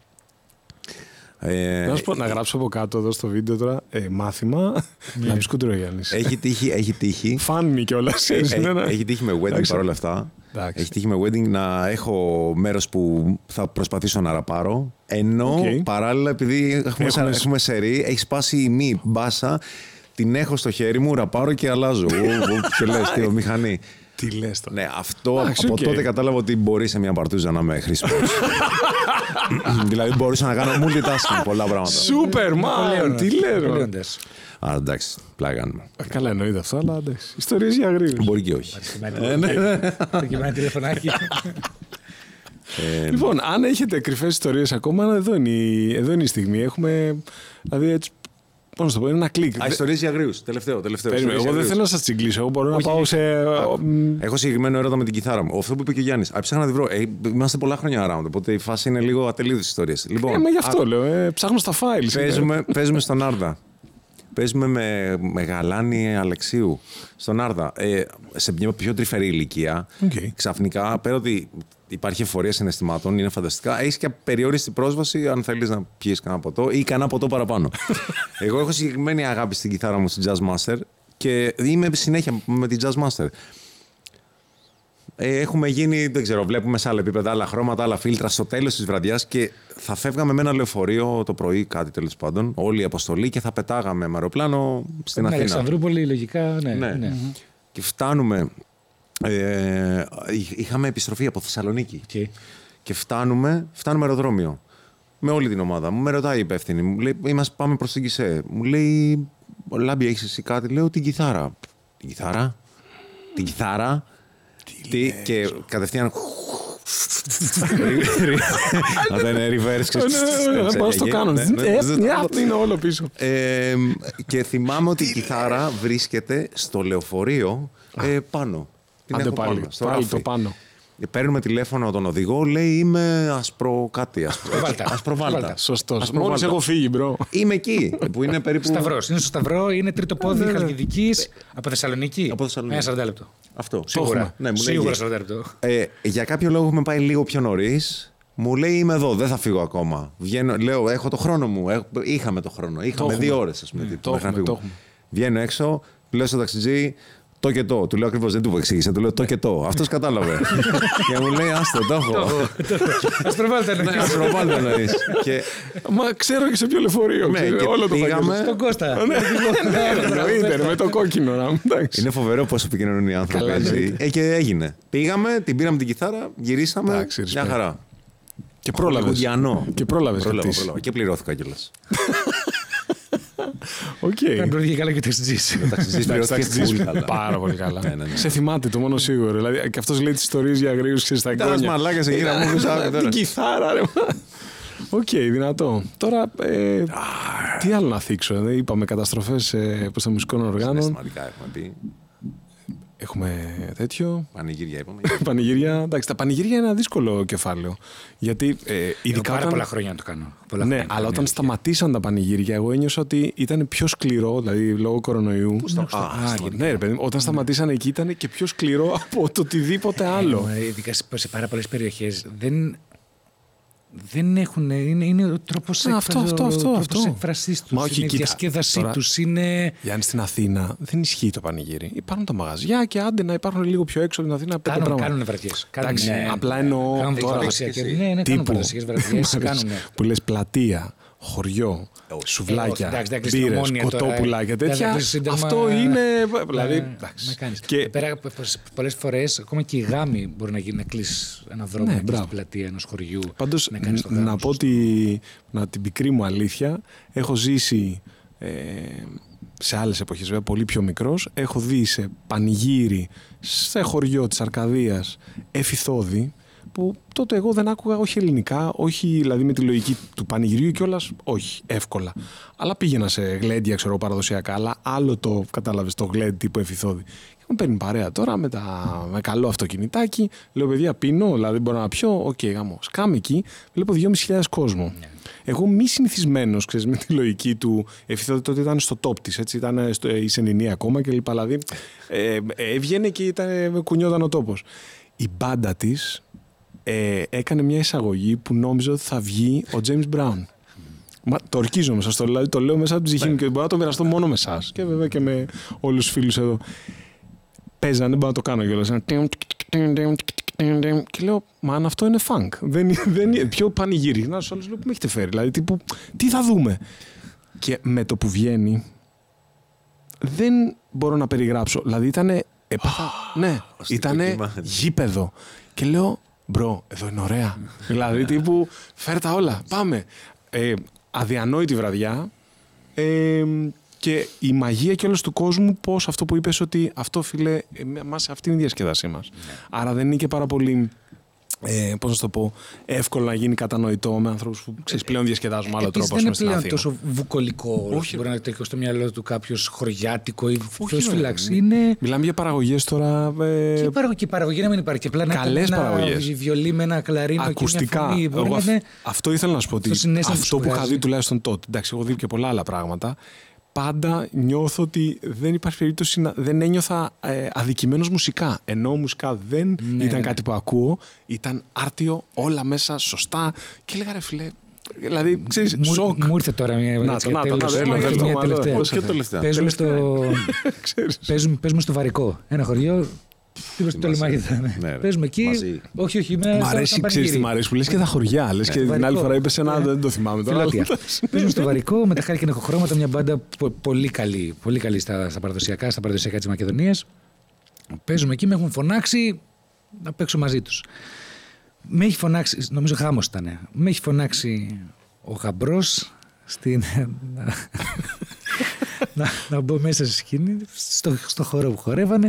Ε, Να σου πω, να γράψω από κάτω εδώ στο βίντεο τώρα ε, μάθημα να πει Κουντουρόγιαννη. έχει τύχει, έχει τύχει. Φάνη κιόλας. Έχει, έχει τύχει με wedding Εντάξει. παρόλα αυτά. Εντάξει. Έχει τύχει με wedding να έχω μέρος που θα προσπαθήσω να ραπάρω. Ενώ Οκ. παράλληλα, επειδή έχουμε, Έχουμε- έχουμε σερή, έχει σπάσει η μι μπάσα, την έχω στο χέρι μου, ραπάρω και αλλάζω. Ου, ου, και λες, τι μηχανή. Τι λες τώρα. Ναι, αυτό Εντάξει, από οκ. τότε κατάλαβα ότι μπορεί σε μια παρτούζα να είμαι χρήσιμος. δηλαδή μπορούσα να κάνω multitasking πολλά πράγματα. Σούπερ, man! Τι λέω. ρε; Λέοντας. Α, εντάξει, πλάκα κάνουμε. Καλά, εννοείται αυτό, αλλά εντάξει. Ιστορίες για αγρίους. Μπορεί και όχι. Το κυμάνι τηλεφωνάκι. Λοιπόν, αν έχετε κρυφές ιστορίες ακόμα, εδώ είναι, η, εδώ είναι η στιγμή. Έχουμε. Δηλαδή, έτσι. Πώς να το πω, είναι ένα κλικ. Α, ιστορίες για αγρίους. Τελευταίο, τελευταίο. Περίμενε, ιστορίες εγώ δεν για θέλω να σας τσιγκλίσω. Εγώ μπορώ να Όχι, πάω όχι. σε. μ, Έχω συγκεκριμένο έρωτα με την κιθάρα μου. Αυτό που είπε και ο Γιάννης. Έψαχνα να τη βρω. Ε, είμαστε πολλά χρόνια around, οπότε η φάση είναι λίγο ατελείωτες ιστορίες. Λοιπόν, Ε, μα γι' αυτό α, λέω. Ε, ψάχνω στα files. Παίζουμε, παίζουμε στον Άρδα. Παίζουμε με, με Γαλάνη Αλεξίου στον Άρδα. Ε, σε μια πιο τρυφερή ηλικία. Οκ. Ξαφνικά, πέρα ότι υπάρχει ευφορία συναισθημάτων, είναι φανταστικά, έχεις και απεριόριστη πρόσβαση αν θέλεις να πιει κανένα ποτό ή κανένα ποτό παραπάνω. Εγώ έχω συγκεκριμένη αγάπη στην κιθάρα μου στην Jazz Master και είμαι συνέχεια με την Jazz Master. Ε, έχουμε γίνει, δεν ξέρω, βλέπουμε σε άλλα επίπεδα, άλλα χρώματα, άλλα φίλτρα στο τέλος της βραδιάς και θα φεύγαμε με ένα λεωφορείο το πρωί, κάτι τέλος πάντων, όλη η αποστολή και θα πετάγαμε με αεροπλάνο στην Στην Αθήνα. Αλεξανδρούπολη, λογικά, ναι. Ναι. ναι. Και φτάνουμε. Ε, είχαμε επιστροφή από Θεσσαλονίκη. Οκ. Και φτάνουμε, φτάνουμε αεροδρόμιο. Με όλη την ομάδα μου. Με ρωτάει η υπεύθυνη. Μου λέει, είμαστε, πάμε προς τα γκισέ. Μου λέει, Λάμπη, έχεις εσύ κάτι; Λέω, την κιθάρα. Την κιθάρα. Την κιθάρα. Τι, και κατευθείαν. Αυτό είναι reverse. ξέρεις. Να πάω στο κάνω. Ναι, ναι, Ε, ναι. ναι, Αυτό είναι όλο πίσω. Ε, και θυμάμαι ότι η κιθάρα βρίσκεται στο λεωφορείο ε, πάνω. Την Άντε έχω πάλι, πάνω, στο πάλι ράφι. το πάνω. Ε, Παίρνουμε τηλέφωνο τον οδηγό, λέει είμαι ασπρο κάτι. Ασπρο, Βάλτα. ασπροβάλτα. Βάλτα. Σωστός. Ασπροβάλτα. Μόλις έχω φύγει, bro. Είμαι εκεί, που είναι περίπου. Σταυρός. Είναι στο Σταυρό, είναι τρίτο πόδι ναι, ναι. Χαλκιδικής. Από Θεσσαλονίκη. Από Θεσσαλονίκη. Ένα 40 λεπτό. Αυτό. Σίγουρα. Ναι, μου λέει Σίγουρα εκεί. 40 λεπτό. Ε, για κάποιο λόγο έχουμε πάει λίγο πιο νωρίς. Μου λέει είμαι εδώ, δεν θα φύγω ακόμα. Βγαίνω, λέω, έχω το χρόνο μου. Έχω- είχαμε το χρόνο. Είχαμε έχουμε. δύο ώρες, ας πούμε. τύπου, το μέχρι να έχουμε, το φύγουμε. έχουμε. Βγαίνω έξω, λέω στον ταξιτζή, το και το. Του λέω ακριβώς, δεν του εξήγησα. Του λέω το και το. Αυτός κατάλαβε. και μου λέει, άστο, το έχω. Α προβάλλετε Ναι, ένα ας προβάλλω εννοείς. Και Μα ξέρω και σε ποιο λεωφορείο. Ναι, ξέρω, και όλο το πήγαμε. πακέτο. Στον Κώστα. Ναι, εννοείται, με το κόκκινο να μου. εντάξει. είναι φοβερό πώς επικοινωνούν οι άνθρωποι. Καλά, έτσι. εννοείται. Ε, και έγινε. Πήγαμε, την πήραμε την κιθάρα, γυρίσαμε. Εντάξει, μια respect. χαρά. Και πρόλαβες. Χολιγουντιανό. Και πρόλαβες. Πρόλαβα, πρόλαβα. Και πληρώθηκα κιόλας. Οκ. Αμπροηγεί καλά και ταξιτζής. Ταξιτζής πληρώθηκε πολύ καλά. Πάρα πολύ καλά. Ναι, ναι, ναι. Σε θυμάται το μόνο σίγουρο. Δηλαδή, και αυτός λέει τις ιστορίες για αγρίους και στα Ήταν ένας εγγόνια. μαλάκας εκεί να μου πεις, άκου τώρα. Την κιθάρα, ρε. Οκ, δυνατό. Τώρα, ε, τι άλλο να θίξω. ε, Είπαμε καταστροφές προς τα μουσικών οργάνων. Συναισθηματικά έχουμε πει. Έχουμε τέτοιο. Πανηγύρια είπαμε. Πανηγύρια. Εντάξει, τα πανηγύρια είναι ένα δύσκολο κεφάλαιο. Γιατί ε, Έχω ειδικά πάρα όταν. πολλά χρόνια να το κάνω. Πολλά Ναι, χρόνια, αλλά ναι, όταν αλήθεια. σταματήσαν τα πανηγύρια, εγώ ένιωσα ότι ήταν πιο σκληρό, δηλαδή λόγω κορονοϊού. Α, Α, ναι, ρε παιδί, μου, όταν σταματήσαν εκεί ήταν και πιο σκληρό από το οτιδήποτε άλλο. Ε, Ειδικά σε- σε πάρα πολλές περιοχές δεν. Δεν έχουν. Είναι, είναι ο τρόπος Ναι, αυτό, αυτό, αυτό, αυτό. έκφρασή τους. Μα όχι, είναι η κοίτα, διασκέδασή τώρα- τους. Είναι. Γιάννη, στην Αθήνα δεν ισχύει το πανηγύρι. Υπάρχουν τα μαγαζιά και άντε να υπάρχουν λίγο πιο έξω στην Αθήνα πέντε Κάνουν, πράγματα. κάνουν βραδιές. Εντάξει, απλά εννοώ Κάνουν τώρα, παραδοσιακές- Ναι, ναι, κάνουν τύπου. παραδοσιακέ βραδιές. Κάνουν. που λες πλατεία, χωριό, σουβλάκια, Ε, εντάξει, δεν κλείσει μπύρες, ομόνια τώρα, κοτόπουλα και ε. Δεν θα τέτοια. κλείσει σύντομα, Αυτό ε, είναι. Δηλαδή. Ε, εντάξει. με κάνεις. Και Και... Πέρα, πολλές φορές, ακόμα και η γάμη μπορεί να γίνει να κλείσει ένα δρόμο Ναι, ναι, στην μπράβο. πλατεία ενός χωριού. Πάντως, να κάνεις το ν- γάμος να σου. πω ότι, να την πικρή μου αλήθεια, έχω ζήσει ε, σε άλλες εποχές, βέβαια πολύ πιο μικρός, έχω δει σε πανηγύρι, σε χωριό της Αρκαδίας, εφηθόδη, που τότε εγώ δεν άκουγα όχι ελληνικά, όχι δηλαδή με τη λογική του πανηγυρίου κιόλας, όχι εύκολα. Αλλά πήγαινα σε γλέντια, ξέρω παραδοσιακά, αλλά άλλο το κατάλαβες το γλέντ τύπου εφηθόδη. Και μου παίρνει παρέα τώρα με, τα, με καλό αυτοκινητάκι. Λέω, παιδιά, πίνω, δηλαδή μπορώ να πιω. Οκ, γάμο. Σκάμε εκεί, βλέπω 2.500 κόσμο. Εγώ μη συνηθισμένος, ξέρεις, με τη λογική του εφηθόδη, τότε ήταν στο top της, έτσι, ήταν στο, η Σενινή ακόμα και λοιπά. Δηλαδή, ε, ε, έβγαινε και ήταν, κουνιόταν ο τόπος. Η μπάντα της ε, έκανε μια εισαγωγή που νόμιζε ότι θα βγει ο James Brown. Μα, το ορκίζομαι σα το, λέω, δηλαδή το λέω μέσα από την ψυχή μου και μπορώ να το μοιραστώ μόνο με εσάς και βέβαια και με όλους τους φίλους εδώ. Παίζανε, δεν μπορώ να το κάνω κιόλας. Και λέω, Μα αν αυτό είναι funk. Δεν, δεν, είναι- πιο πανηγύρι. Να στου άλλου λέω, Πού με έχετε φέρει. Δηλαδή, τύπου, τι θα δούμε. Και με το που βγαίνει, δεν μπορώ να περιγράψω. Δηλαδή, ήταν. Έπαθα. ναι, στο ήταν κύμα. γήπεδο. Και λέω, bro, εδώ είναι ωραία. δηλαδή, τύπου, φέρ τα όλα. Πάμε. Ε, αδιανόητη βραδιά. Ε, και η μαγεία και του κόσμου, πώς αυτό που είπες ότι αυτό, φίλε, μας, αυτή είναι η διασκέδασή μας. Άρα δεν είναι και πάρα πολύ. Ε, πώς να σου το πω, εύκολο να γίνει κατανοητό με ανθρώπους που ξέρεις, πλέον διασκεδάζουν με άλλο Επίσης, τρόπο. δεν ας είναι πούμε, πλέον στην Αθήνα. τόσο βουκολικό. Όχι, Όχι, μπορεί να έχει στο μυαλό του κάποιος χωριάτικο ή Όχι, Θεός ρε, φυλάξει. μη- Είναι. Μιλάμε για παραγωγές τώρα. Ε, Και η παραγωγή, και η παραγωγή να μην υπάρχει. Και απλά να Καλές έχει ένα παραγωγές. βιολί με ένα κλαρίνο ακουστικά. και μια φωνή. Μπορεί Εγώ να αυ- είναι Αυτό ήθελα να σου πω ότι το συναίσθημα που αυτό σου που είχα βγάζει. δει τουλάχιστον τότε. Εντάξει, έχω δει και πολλά άλλα πράγματα. Πάντα νιώθω ότι δεν υπάρχει περίπτωση να. δεν ένιωθα ε, αδικημένο μουσικά. Ενώ μουσικά δεν Ναι, ήταν ναι. κάτι που ακούω, ήταν άρτιο, όλα μέσα σωστά. Και έλεγα ρε φιλέ. Δηλαδή, ξέρει, Μου, σοκ. μου ήρθε τώρα μια Να το, να το, να το, τέλος, έλα, μια αυτό, μάλλον. τελευταία. Πώς Ποιο τελευταία. Παίζουμε στο, Ξέρεις. παίζουμε, παίζουμε στο Βαρικό. Ένα χωριό. Τύπο στο Θυμάσαι. Τολεμάχη θα είναι. Ναι, ρε. Παίζουμε εκεί. Μαζί. Όχι, όχι. Με, Μ' σαν- αρέσει, σαν ξέρεις τι πανηγύρι. μ' αρέσει που λες και τα χωριά. Λες και την άλλη Βαρικό. φορά είπες ένα, Ε, δεν το θυμάμαι τώρα. Φιλότια. Παίζουμε στο Βαρικό με τα χάρη χρώματα, μια μπάντα πο- πολύ καλή, πολύ καλή στα, στα παραδοσιακά, στα παραδοσιακά της Μακεδονίας. Παίζουμε εκεί, με έχουν φωνάξει να παίξω μαζί τους. Με έχει φωνάξει, νομίζω χάμος ήταν. Με έχει φωνάξει ο γαμπρός στην. να, να, να μπω μέσα στη σκηνή, στο, στο χώρο που χορεύανε.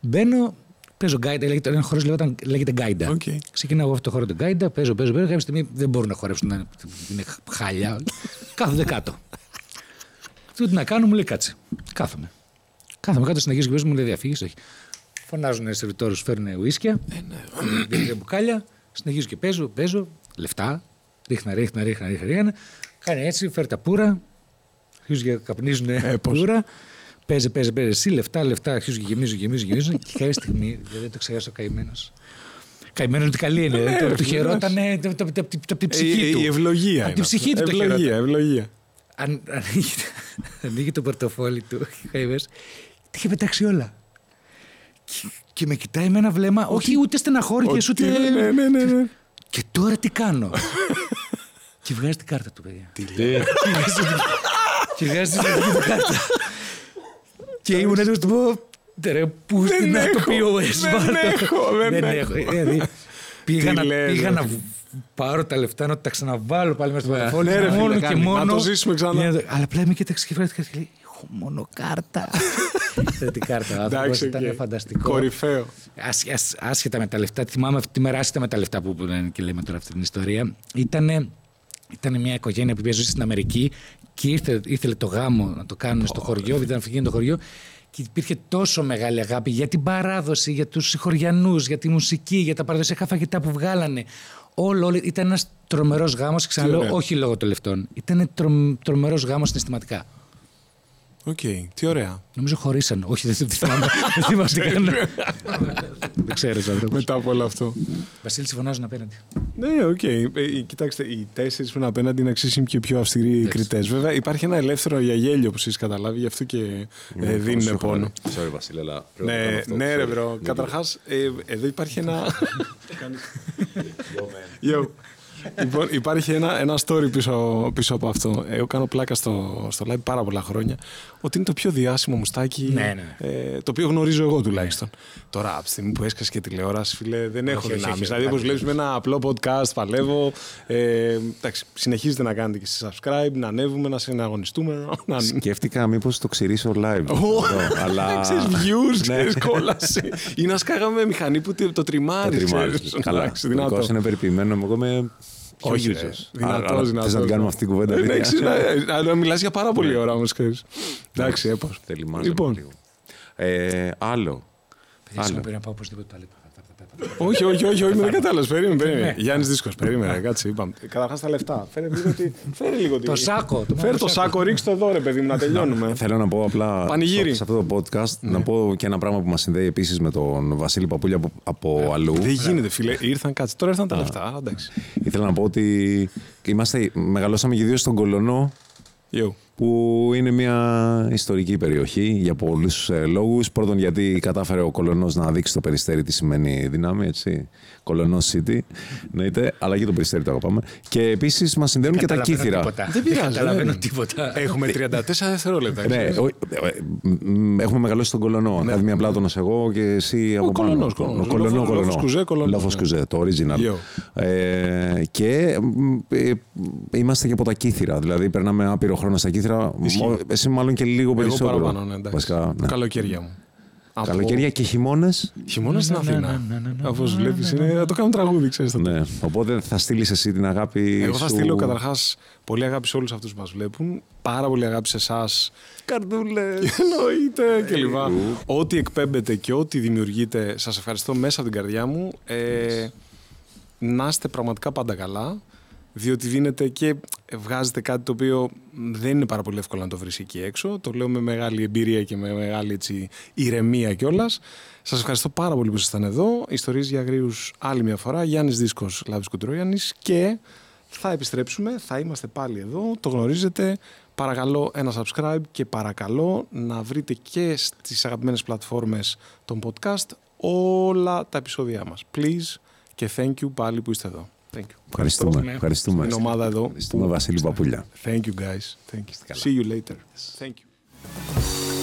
Μπαίνω, παίζω γκάιντα, λέγεται, ένα χώρος λέγεται, λέγεται γκάιντα. Οκ. Ξεκινάω εγώ αυτό το χώρο του γκάιντα, παίζω, παίζω, παίζω. Κάποια στιγμή δεν μπορούν να χορέψουν, είναι- είναι χάλια. Κάθονται κάτω. Τι να κάνω, μου λέει κάτσε. Κάθομαι. Κάθομαι κάτω, συνεχίζω και παίζω, μου λέει διαφύγεις. Όχι. Φωνάζουν οι σερβιτόρους, φέρνουν ουίσκια, δύο μπουκάλια, συνεχίζω και παίζω, παίζω, λεφτά, ρίχνα, ρίχνα, ρίχνα, ρίχνα, ρίχνα. Κάνει έτσι, φέρει τα πουρα, αρχίζουν και καπνίζουν Έπως. πουρα. Παίζει, παίζει, παίζει. Εσύ λεφτά, λεφτά, αρχίζουν και γεμίζουν, γεμίζουν, γεμίζουν. Και κάποια στιγμή, δεν το ξεχάσω ο καημένος. Καημένος ότι καλή είναι. Ναι, το, ρε, του φίλε, χαιρόταν από το, το, το, την ψυχή Ε, του. Η ευλογία. Από είναι την ψυχή αυτό. του το Ευλογία, χαιρόταν. ευλογία. Αν, ανοίγει, ανοίγει το πορτοφόλι του, ο Χαϊβές, τα είχε πετάξει όλα. Και, και με κοιτάει με ένα βλέμμα, όχι ούτε στεναχώρηκες, Ότι- ούτε... Ναι, ναι, ναι, ναι. Και τώρα τι κάνω; και βγάζει την κάρτα του, παιδιά. Τι λέει; και βγάζει την κάρτα. και ήμουν έτοιμος να του πω, «Τε ρε, πού Δεν στην να το έχω, POS, δεν βάλ' το». έχω, δεν έχω. Δηλαδή, πήγα, Τι να, λες, πήγα ρε. να πάρω τα λεφτά, να τα ξαναβάλω πάλι μέσα στο πορτοφόλι. Ναι, ρε, φίλε, μόνο και κάνει. Να μόνο. το ζήσουμε ξανά. για να το- Αλλά απλά με κοίταξε και φέρεται και λέει, έχω μόνο κάρτα. Δεν την κάρτα, ο άνθρωπος Εντάξει, ήταν οκ. φανταστικό. Κορυφαίο. Άσ- άσ- άσχετα με τα λεφτά, θυμάμαι αυτή τη μέρα, άσχετα με τα λεφτά που λένε και λέμε τώρα αυτή την ιστορία, ήταν ήταν μια οικογένεια που ζούσε στην Αμερική και ήρθε, ήθελε το γάμο να το κάνουν στο χωριό, ήταν Πηγή το χωριό και υπήρχε τόσο μεγάλη αγάπη για την παράδοση, για τους χωριανούς, για τη μουσική, για τα παραδοσιακά φαγητά που βγάλανε. Όλο, όλο ήταν ένας τρομερός γάμος και ξαναλέω ωραία. όχι λόγω των λεφτών. Ήταν τρο, τρομερός γάμος συναισθηματικά. Οκ, τι ωραία. Νομίζω χωρίσαν. Όχι, δεν δεν θυμάμαι. Δεν θυμάμαι τι έκανα. Δεν ξέρεις ο άνθρωπος. Μετά από όλο αυτό. Βασίλης, συμφωνάζουν απέναντι. Ναι, οκ. Ε, Κοιτάξτε, οι τέσσερις που είναι απέναντι είναι αξίσιμοι και πιο αυστηροί κριτές. Βέβαια, υπάρχει ένα ελεύθερο για γέλιο που εσεί καταλάβει, γι' αυτό και ε, δίνουν πόνο. Sorry, Βασίλη, αλλά πρέπει να κάνω Ναι, αυτό. ναι, ρε Sorry. μπρο. Δεν Καταρχάς, εδώ υπάρχει ένα. Yo. Λοιπόν, υπάρχει ένα, ένα story πίσω, πίσω από αυτό. Εγώ κάνω πλάκα στο, στο live πάρα πολλά χρόνια. Ότι είναι το πιο διάσημο μουστάκι. Ναι, ναι. Ε, το οποίο γνωρίζω εγώ τουλάχιστον. Τώρα, από τη στιγμή που έσκασε και τηλεόραση, φίλε, δεν έχω όχι, δυνάμεις. όχι, Δηλαδή, όπως όχι. βλέπεις με ένα απλό podcast, παλεύω. Ε, εντάξει, συνεχίζετε να κάνετε και εσείς subscribe, να ανέβουμε, να συναγωνιστούμε. Να... Σκέφτηκα μήπως το ξηρίσω live. Ω, εδώ, αλλά... Ξέρεις, views, Ναι. ξέρεις, κόλαση. Ή να σκάγαμε μηχανή που το Το τριμάρεις. τριμάρι. ξέρεις. Καλά, Εντάξει, το δικό δυνατό. σου είναι περιποιημένο. Εγώ είμαι πιο Όχι, users. ρε. Άρα, Δυνατός, άρα, δυνατός. Θες να την κάνουμε αυτή την κουβέντα. Ε, τέτοια; Εντάξει, να- να- να μιλάς για πάρα πολλή ώρα όμως, ξέρεις. Εντάξει, έπως. Θέλει μάζεμα Λοιπόν, λίγο. Ε, άλλο. Παιδιά, Άλλο. συγγνώμη, πρέπει να πάω οπωσδήποτε το άλλο. Όχι, όχι, όχι, όχι, με δεν κατάλαβες. Περίμενε, Ναι. περίμενε. Γιάννης Δίσκος, περίμενε, κάτσε, είπαμε. Καταρχάς τα λεφτά. Φέρε λίγο τη- Φέρε λίγο τη- Το σάκο. το Φέρε το σάκο, ρίξε το εδώ, ρε παιδί μου, να τελειώνουμε. Θέλω να πω απλά Πανηγύρι. Ναι. στο- σε αυτό το podcast να πω και ένα πράγμα που μας συνδέει επίσης με τον Βασίλη Παπούλια από, από αλλού. Δεν γίνεται, φίλε. Ήρθαν, κάτσε. Τώρα ήρθαν τα λεφτά. Εντάξει. Ήθελα να πω ότι είμαστε, μεγαλώσαμε και οι δύο στον Κολονό Yo. Που είναι μια ιστορική περιοχή για πολλούς ε, λόγους. Πρώτον γιατί κατάφερε ο Κολονός να δείξει το Περιστέρι τι σημαίνει δύναμη, έτσι. Κολονό City, εννοείται, αλλά και το Περιστέρι το αγαπάμε. Και επίσης μας συνδέουν και τα Καταλαβαίνω κύθυρα. τίποτα. Δεν πειράζει, καταλαβαίνω δεν- τίποτα. Έχουμε 34 δευτερόλεπτα. Ναι, ξέρεις. ο- ε, ε, μ, έχουμε μεγαλώσει στον Κολονό. Ακαδημία Πλάτωνας εγώ και εσύ από πάνω. Κολονός, Κολονός. Ο Κολονό, Λόφος- Κολονό. Λόφος Κουζέ, Κολονός, Λόφος ναι. Κουζέ, το original. Yo. Ε, και μ, ε, είμαστε και από τα κύθυρα. Δηλαδή, περνάμε άπειρο χρόνο στα κύθυρα. Ισχύει. Μο- Εσύ μάλλον και λίγο Εγώ περισσότερο. παραπάνω, ναι, εντάξει. Βασικά, ναι. Καλοκαίρια μου. Από- Καλοκαίρια και χειμώνες. Χειμώνα στην Ναι, ναι, Αθήνα. ναι, ναι, ναι, ναι, Όπω ναι, βλέπει, ναι, ναι, είναι. Το κάνουν τραγούδι, ξέρεις. Ναι. Οπότε θα στείλεις εσύ την αγάπη. Εγώ θα σου- στείλω καταρχάς πολύ αγάπη σε όλους αυτούς που μας βλέπουν. Πάρα πολύ αγάπη σε εσάς. Καρδούλες. Εννοείται κλπ. Ό,τι εκπέμπετε και ό,τι δημιουργείτε, σας ευχαριστώ μέσα από την καρδιά μου. Ε, να είστε πραγματικά πάντα καλά. Διότι δίνετε και βγάζετε κάτι το οποίο δεν είναι πάρα πολύ εύκολο να το βρεις εκεί έξω. Το λέω με μεγάλη εμπειρία και με μεγάλη έτσι, ηρεμία κιόλας. Σας ευχαριστώ πάρα πολύ που ήσασταν εδώ. Ιστορίες για αγρίου άλλη μια φορά. Γιάννης Δίσκος, Λάβης Κουντρόγιαννη. Και θα επιστρέψουμε, θα είμαστε πάλι εδώ. Το γνωρίζετε. Παρακαλώ ένα subscribe και παρακαλώ να βρείτε και στις αγαπημένες πλατφόρμες των podcast όλα τα επεισόδια μας. Please και thank you πάλι που είστε εδώ. Thank you. Ευχαριστούμε. Ναι. Ευχαριστούμε. Στην ομάδα εδώ. Ευχαριστούμε, Βασίλη Παπούλια. Thank you guys. Thank you. See you later. Thank you.